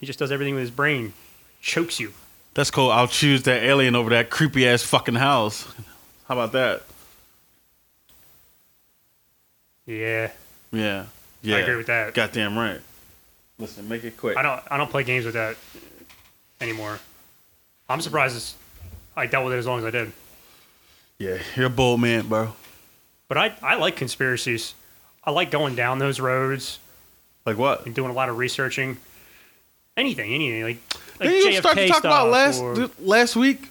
He just does everything with his brain. Chokes you. That's cool. I'll choose that alien over that creepy ass fucking house. How about that? Yeah. Yeah. Yeah. I agree with that. Goddamn right. Listen, make it quick. I don't I don't play games with that anymore. I'm surprised I dealt with it as long as I did. Yeah, you're a bold man, bro. But I, I like conspiracies. I like going down those roads Like what? and doing a lot of researching. Anything, anything like, like Didn't you JFK start to talk about stuff last or- last week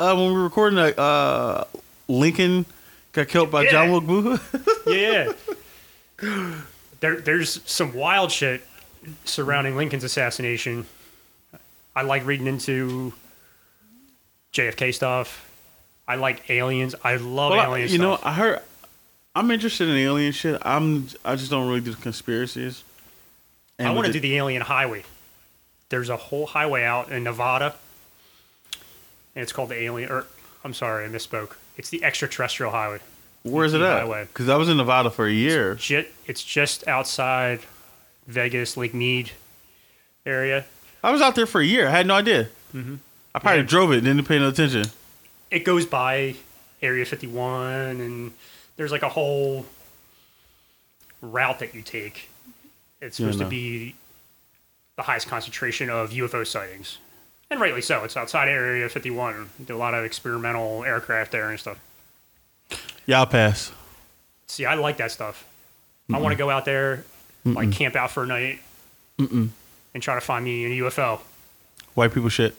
uh, when we were recording that uh, Lincoln got killed by Yeah. John Wilkes (laughs) Booth? Yeah. there, there's some wild shit surrounding Lincoln's assassination. I like reading into JFK stuff. I like aliens. I love Well, I- alien you stuff. know, I heard. I'm interested in alien shit. I'm. I just don't really do conspiracies. I want to do the alien highway. There's a whole highway out in Nevada, and it's called the alien. Or I'm sorry, I misspoke. It's the extraterrestrial highway. Where's it at? highway. Because I was in Nevada for a year. Jit, it's just outside Vegas, Lake Mead area. I was out there for a year. I had no idea. Mm-hmm. I probably Yeah. drove it, didn't pay no attention. it goes by Area 51, and there's like a whole route that you take. It's Yeah, supposed no. to be the highest concentration of UFO sightings, and rightly so. It's outside Area 51. Did a lot of experimental aircraft there and stuff. Yeah, I'll pass. See, I like that stuff. I want to go out there, like camp out for a night, and try to find me a UFO. White people shit.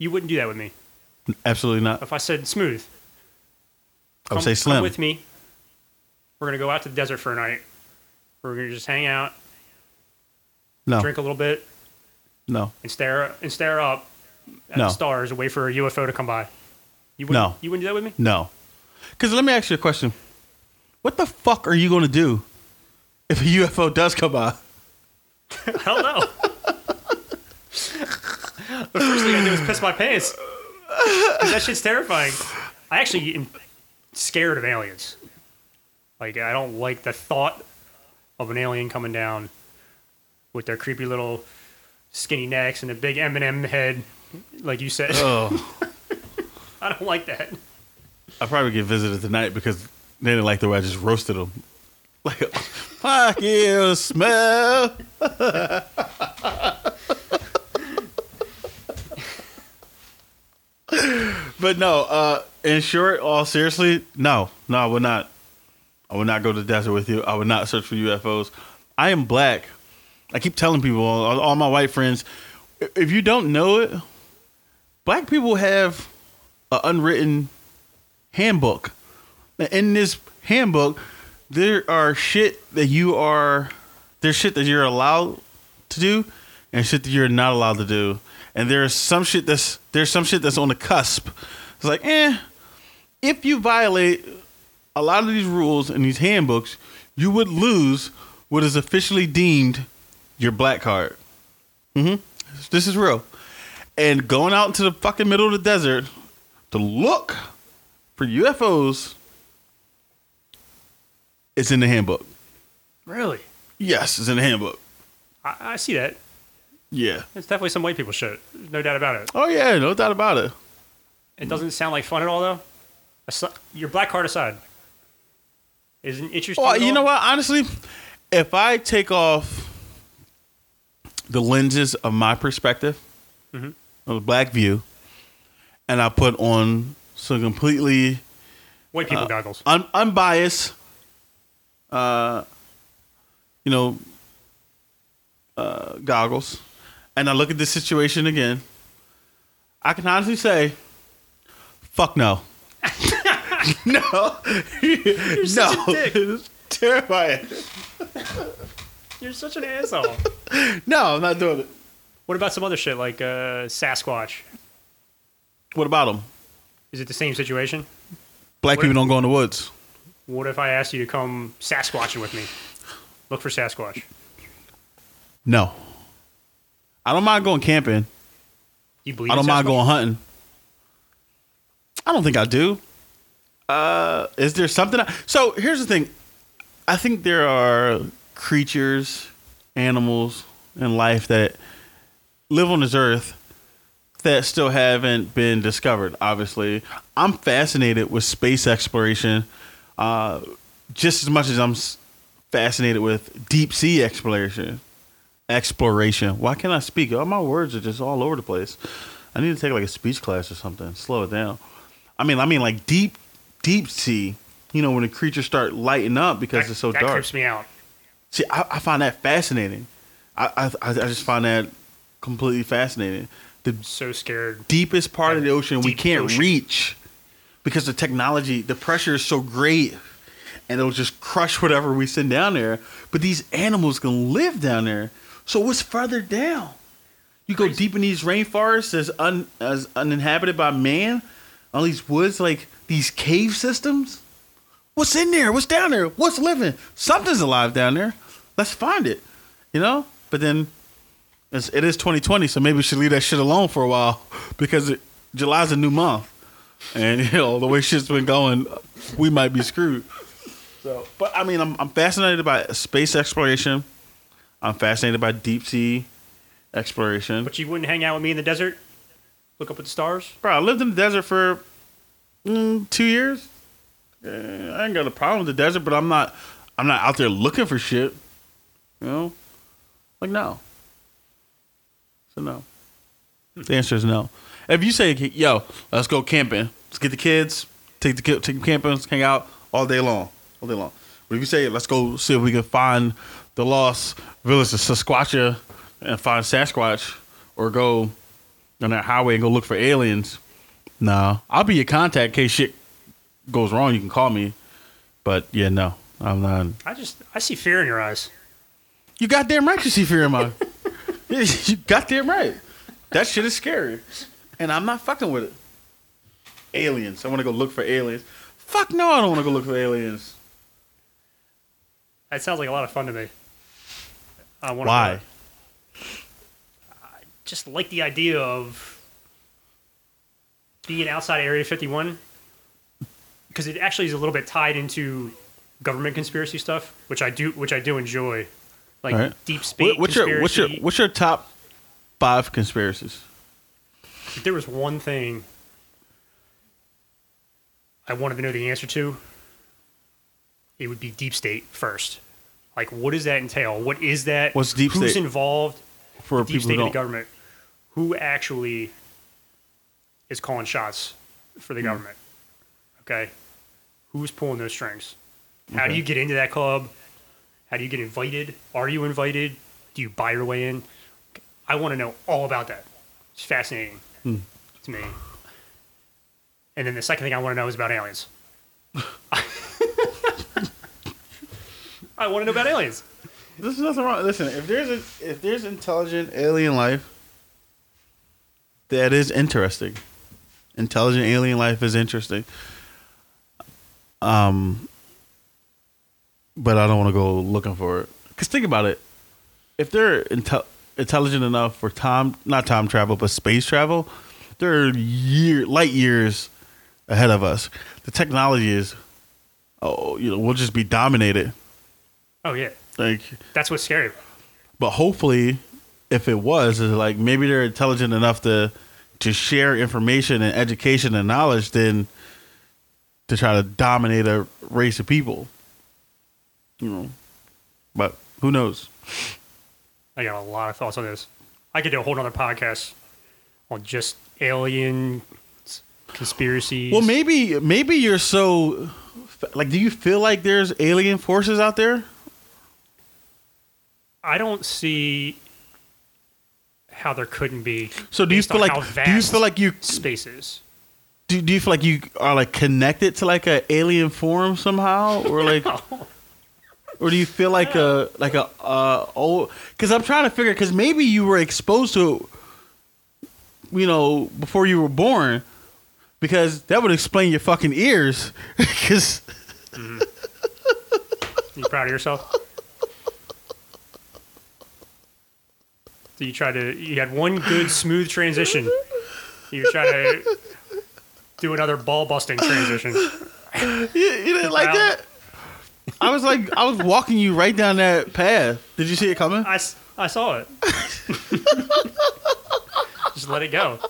You wouldn't do that with me. Absolutely not. If I said smooth, I would say come with me. We're gonna go out to the desert for a night. We're gonna just hang out, No, drink a little bit, no, and stare and stare up at No. the stars and wait for a UFO to come by. You wouldn't, No. you wouldn't do that with me? no. Because let me ask you a question. What the fuck are you going to do if a UFO does come by? (laughs) I don't know. The first thing I do is piss my pants. that shit's terrifying. I actually am scared of aliens. Like I don't like the thought of an alien coming down with their creepy little skinny necks and a big M&M head, like you said. Oh, (laughs) I don't like that. I probably get visited tonight because they didn't like the way I just roasted them. Like, (laughs) fuck you, smell. (laughs) but no, uh, in short, all seriously, no, no, I would not. I would not go to the desert with you. I would not search for UFOs. I am black. I keep telling people, all, all my white friends, if you don't know it, black people have an unwritten handbook. In this handbook, there are shit that you are there's shit that you're allowed to do and shit that you're not allowed to do. And there's some shit that's there's some shit that's on the cusp. It's like, eh, if you violate a lot of these rules and these handbooks, you would lose what is officially deemed your black card. hmm This is real. And going out into the fucking middle of the desert to look for UFOs it's in the handbook. Really? Yes, it's in the handbook. I, I see that. Yeah. It's definitely some white people shit. No doubt about it. Oh yeah, no doubt about it. It doesn't sound like fun at all, though. Your black card aside, isn't interesting. Well, you know what? Honestly, if I take off the lenses of my perspective, of the black view, and I put on some completely White people goggles. un- unbiased, uh, you know, uh, goggles, and I look at this situation again, I can honestly say, fuck no. (laughs) no. (laughs) You're such no. a dick. (laughs) Terrifying. You're such an asshole. No, I'm not doing it. What about some other shit like uh, Sasquatch? What about them? Is it the same situation? Black What people don't go in the woods. What if I asked you to come Sasquatching with me? Look for Sasquatch. No. I don't mind going camping. You believe I don't mind going hunting. I don't think I do. Uh, is there something? I, so here's the thing. I think there are creatures, animals and life that live on this earth that still haven't been discovered. Obviously, I'm fascinated with space exploration, uh, just as much as I'm fascinated with deep sea exploration. Exploration. Why can't I speak? All my words are just all over the place. I need to take like a speech class or something. Slow it down. I mean, I mean like deep, deep sea. You know, when the creatures start lighting up because That, it's so that dark. creeps me out. See, I, I find that fascinating. I, I I just find that completely fascinating. The So scared. deepest part of the ocean we can't ocean. reach because the technology, the pressure is so great, and it'll just crush whatever we send down there. But these animals can live down there. So what's further down? You go deep in these rainforests as un, as uninhabited by man, all these woods like these cave systems. What's in there? What's down there? What's living? Something's alive down there. Let's find it. You know. But then it's, it is 2020, so maybe we should leave that shit alone for a while (laughs) because it, July's a new month, and you know the way shit's been going, we might be screwed. So, but I mean, I'm I'm fascinated by space exploration. I'm fascinated by deep sea exploration. But you wouldn't hang out with me in the desert? Look up at the stars? Bro, I lived in the desert for mm, two years. Uh, I ain't got a problem with the desert, but I'm not I'm not out there looking for shit. You know, like no. So no. The answer is no. If you say, "Yo, let's go camping. Let's get the kids, take the take them camping, let's hang out all day long, all day long." But if you say, "Let's go see if we can find the lost village of Sasquatcha and find Sasquatch," or go on that highway and go look for aliens, no, I'll be your contact in case shit goes wrong, you can call me. But yeah, no, I'm not. I just I see fear in your eyes. You goddamn right you see fear in my. (laughs) you goddamn right. That shit is scary, and I'm not fucking with it. Aliens. I want to go look for aliens. Fuck no, I don't want to go look for aliens. That sounds like a lot of fun to me. I want Why? I just like the idea of being outside Area 51 because it actually is a little bit tied into government conspiracy stuff, which I do, which I do enjoy, like right. deep space What- what's your what's your what's your top five conspiracies? if there was one thing I wanted to know the answer to, it would be deep state first. Like, what does that entail? What is that? What's deep Who's state? involved? For deep state of the government. Who actually is calling shots for the government? Okay, who's pulling those strings? How do you get into that club? How do you get invited? Are you invited? Do you buy your way in? I want to know all about that. It's fascinating Hmm. to me. And then the second thing I want to know is about aliens. (laughs) I want to know about aliens. There's nothing wrong. Listen, if there's a if there's intelligent alien life, that is interesting. Intelligent alien life is interesting. Um, but I don't want to go looking for it. Cause think about it. If they're intel- intelligent enough for time, not time travel, but space travel, they're year light years ahead of us. The technology is, oh, you know, we'll just be dominated. Oh yeah, Like that's what's scary. but hopefully, if it was, is like maybe they're intelligent enough to to share information and education and knowledge than to try to dominate a race of people. You know, but who knows? I got a lot of thoughts on this. I could do a whole nother podcast on just alien conspiracies. Well, maybe maybe you're so like. Do you feel like there's alien forces out there? I don't see how there couldn't be. So do you feel like do you feel like you spaces? do, do you feel like you are like connected to like a alien form somehow or like (laughs) or do you feel like a like a uh old because i'm trying to figure because maybe you were exposed to you know before you were born because that would explain your fucking ears (laughs) because You proud of yourself? You tried to. You had one good smooth transition. You try to do another ball busting transition. you, you didn't like that i was like i was walking you right down that path did you see it coming I, I saw it. (laughs) Just let it go.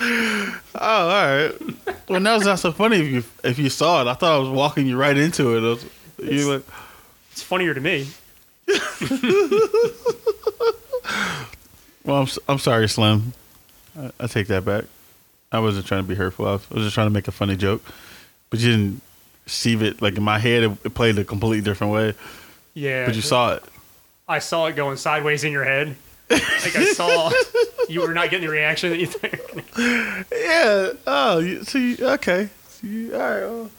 oh all right well that was not so funny if you if you saw it i thought i was walking you right into it, it was, you like It's funnier to me. (laughs) Well, I'm, I'm sorry, Slim. I, I take that back. I wasn't trying to be hurtful. I was, I was just trying to make a funny joke, but you didn't see it. Like in my head, it, it played a completely different way. Yeah. But you saw it. I saw it going sideways in your head. Like I saw (laughs) you were not getting the reaction that you think. Yeah. Oh, you, see. Okay. See, all right. Well,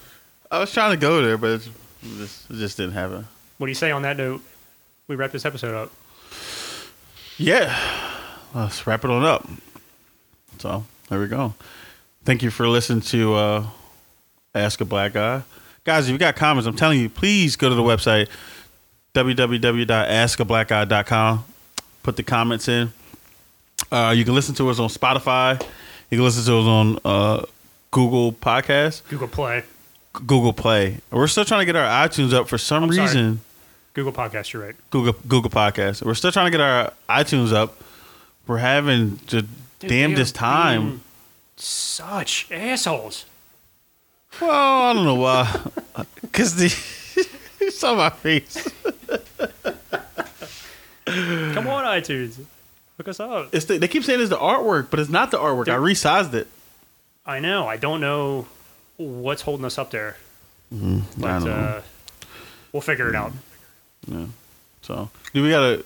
I was trying to go there, but it just, it just didn't happen. What do you say on that note? We wrap this episode up. Yeah. Let's wrap it on up. So there we go. Thank you for listening to uh, Ask a Black Guy. Guys, if you got comments, I'm telling you, please go to the website www.askablackguy.com. Put the comments in. Uh, you can listen to us on Spotify. You can listen to us on uh, Google Podcast, Google Play, Google Play. We're still trying to get our iTunes up for some I'm sorry. reason. Google Podcast. You're right. Google Google Podcast. We're still trying to get our iTunes up. We're having the Dude, damnedest time. Such assholes. Well, I don't know why. (laughs) Because the (laughs) you saw my face. Come on, iTunes. Hook us up. It's the, they keep saying it's the artwork, but it's not the artwork. I resized it. I know. I don't know what's holding us up there. I don't know. uh, we'll figure it out. Yeah. So, we got a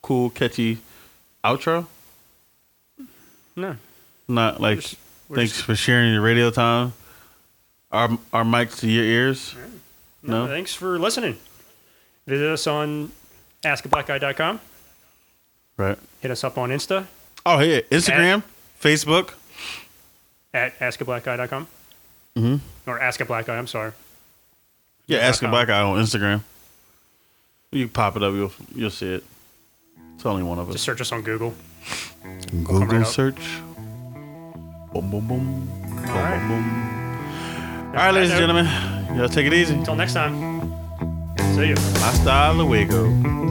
cool, catchy outro? No. Not like We're we're thanks just- for sharing your radio time. our our mics to your ears. No. Thanks for listening. Visit us on askablackguy.com. Right. Hit us up on Insta Oh yeah, Instagram, Facebook. at askablackguy.com. Mm-hmm. Or ask a black guy, I'm sorry. Yeah, ask a black guy on Instagram. You pop it up, you'll you'll see it. It's only one of us. Just search us on Google. Google right up. search. Boom, boom, boom. Boom, right. boom, boom. All right, ladies and gentlemen, y'all take it easy. Until next time. See you. Hasta luego.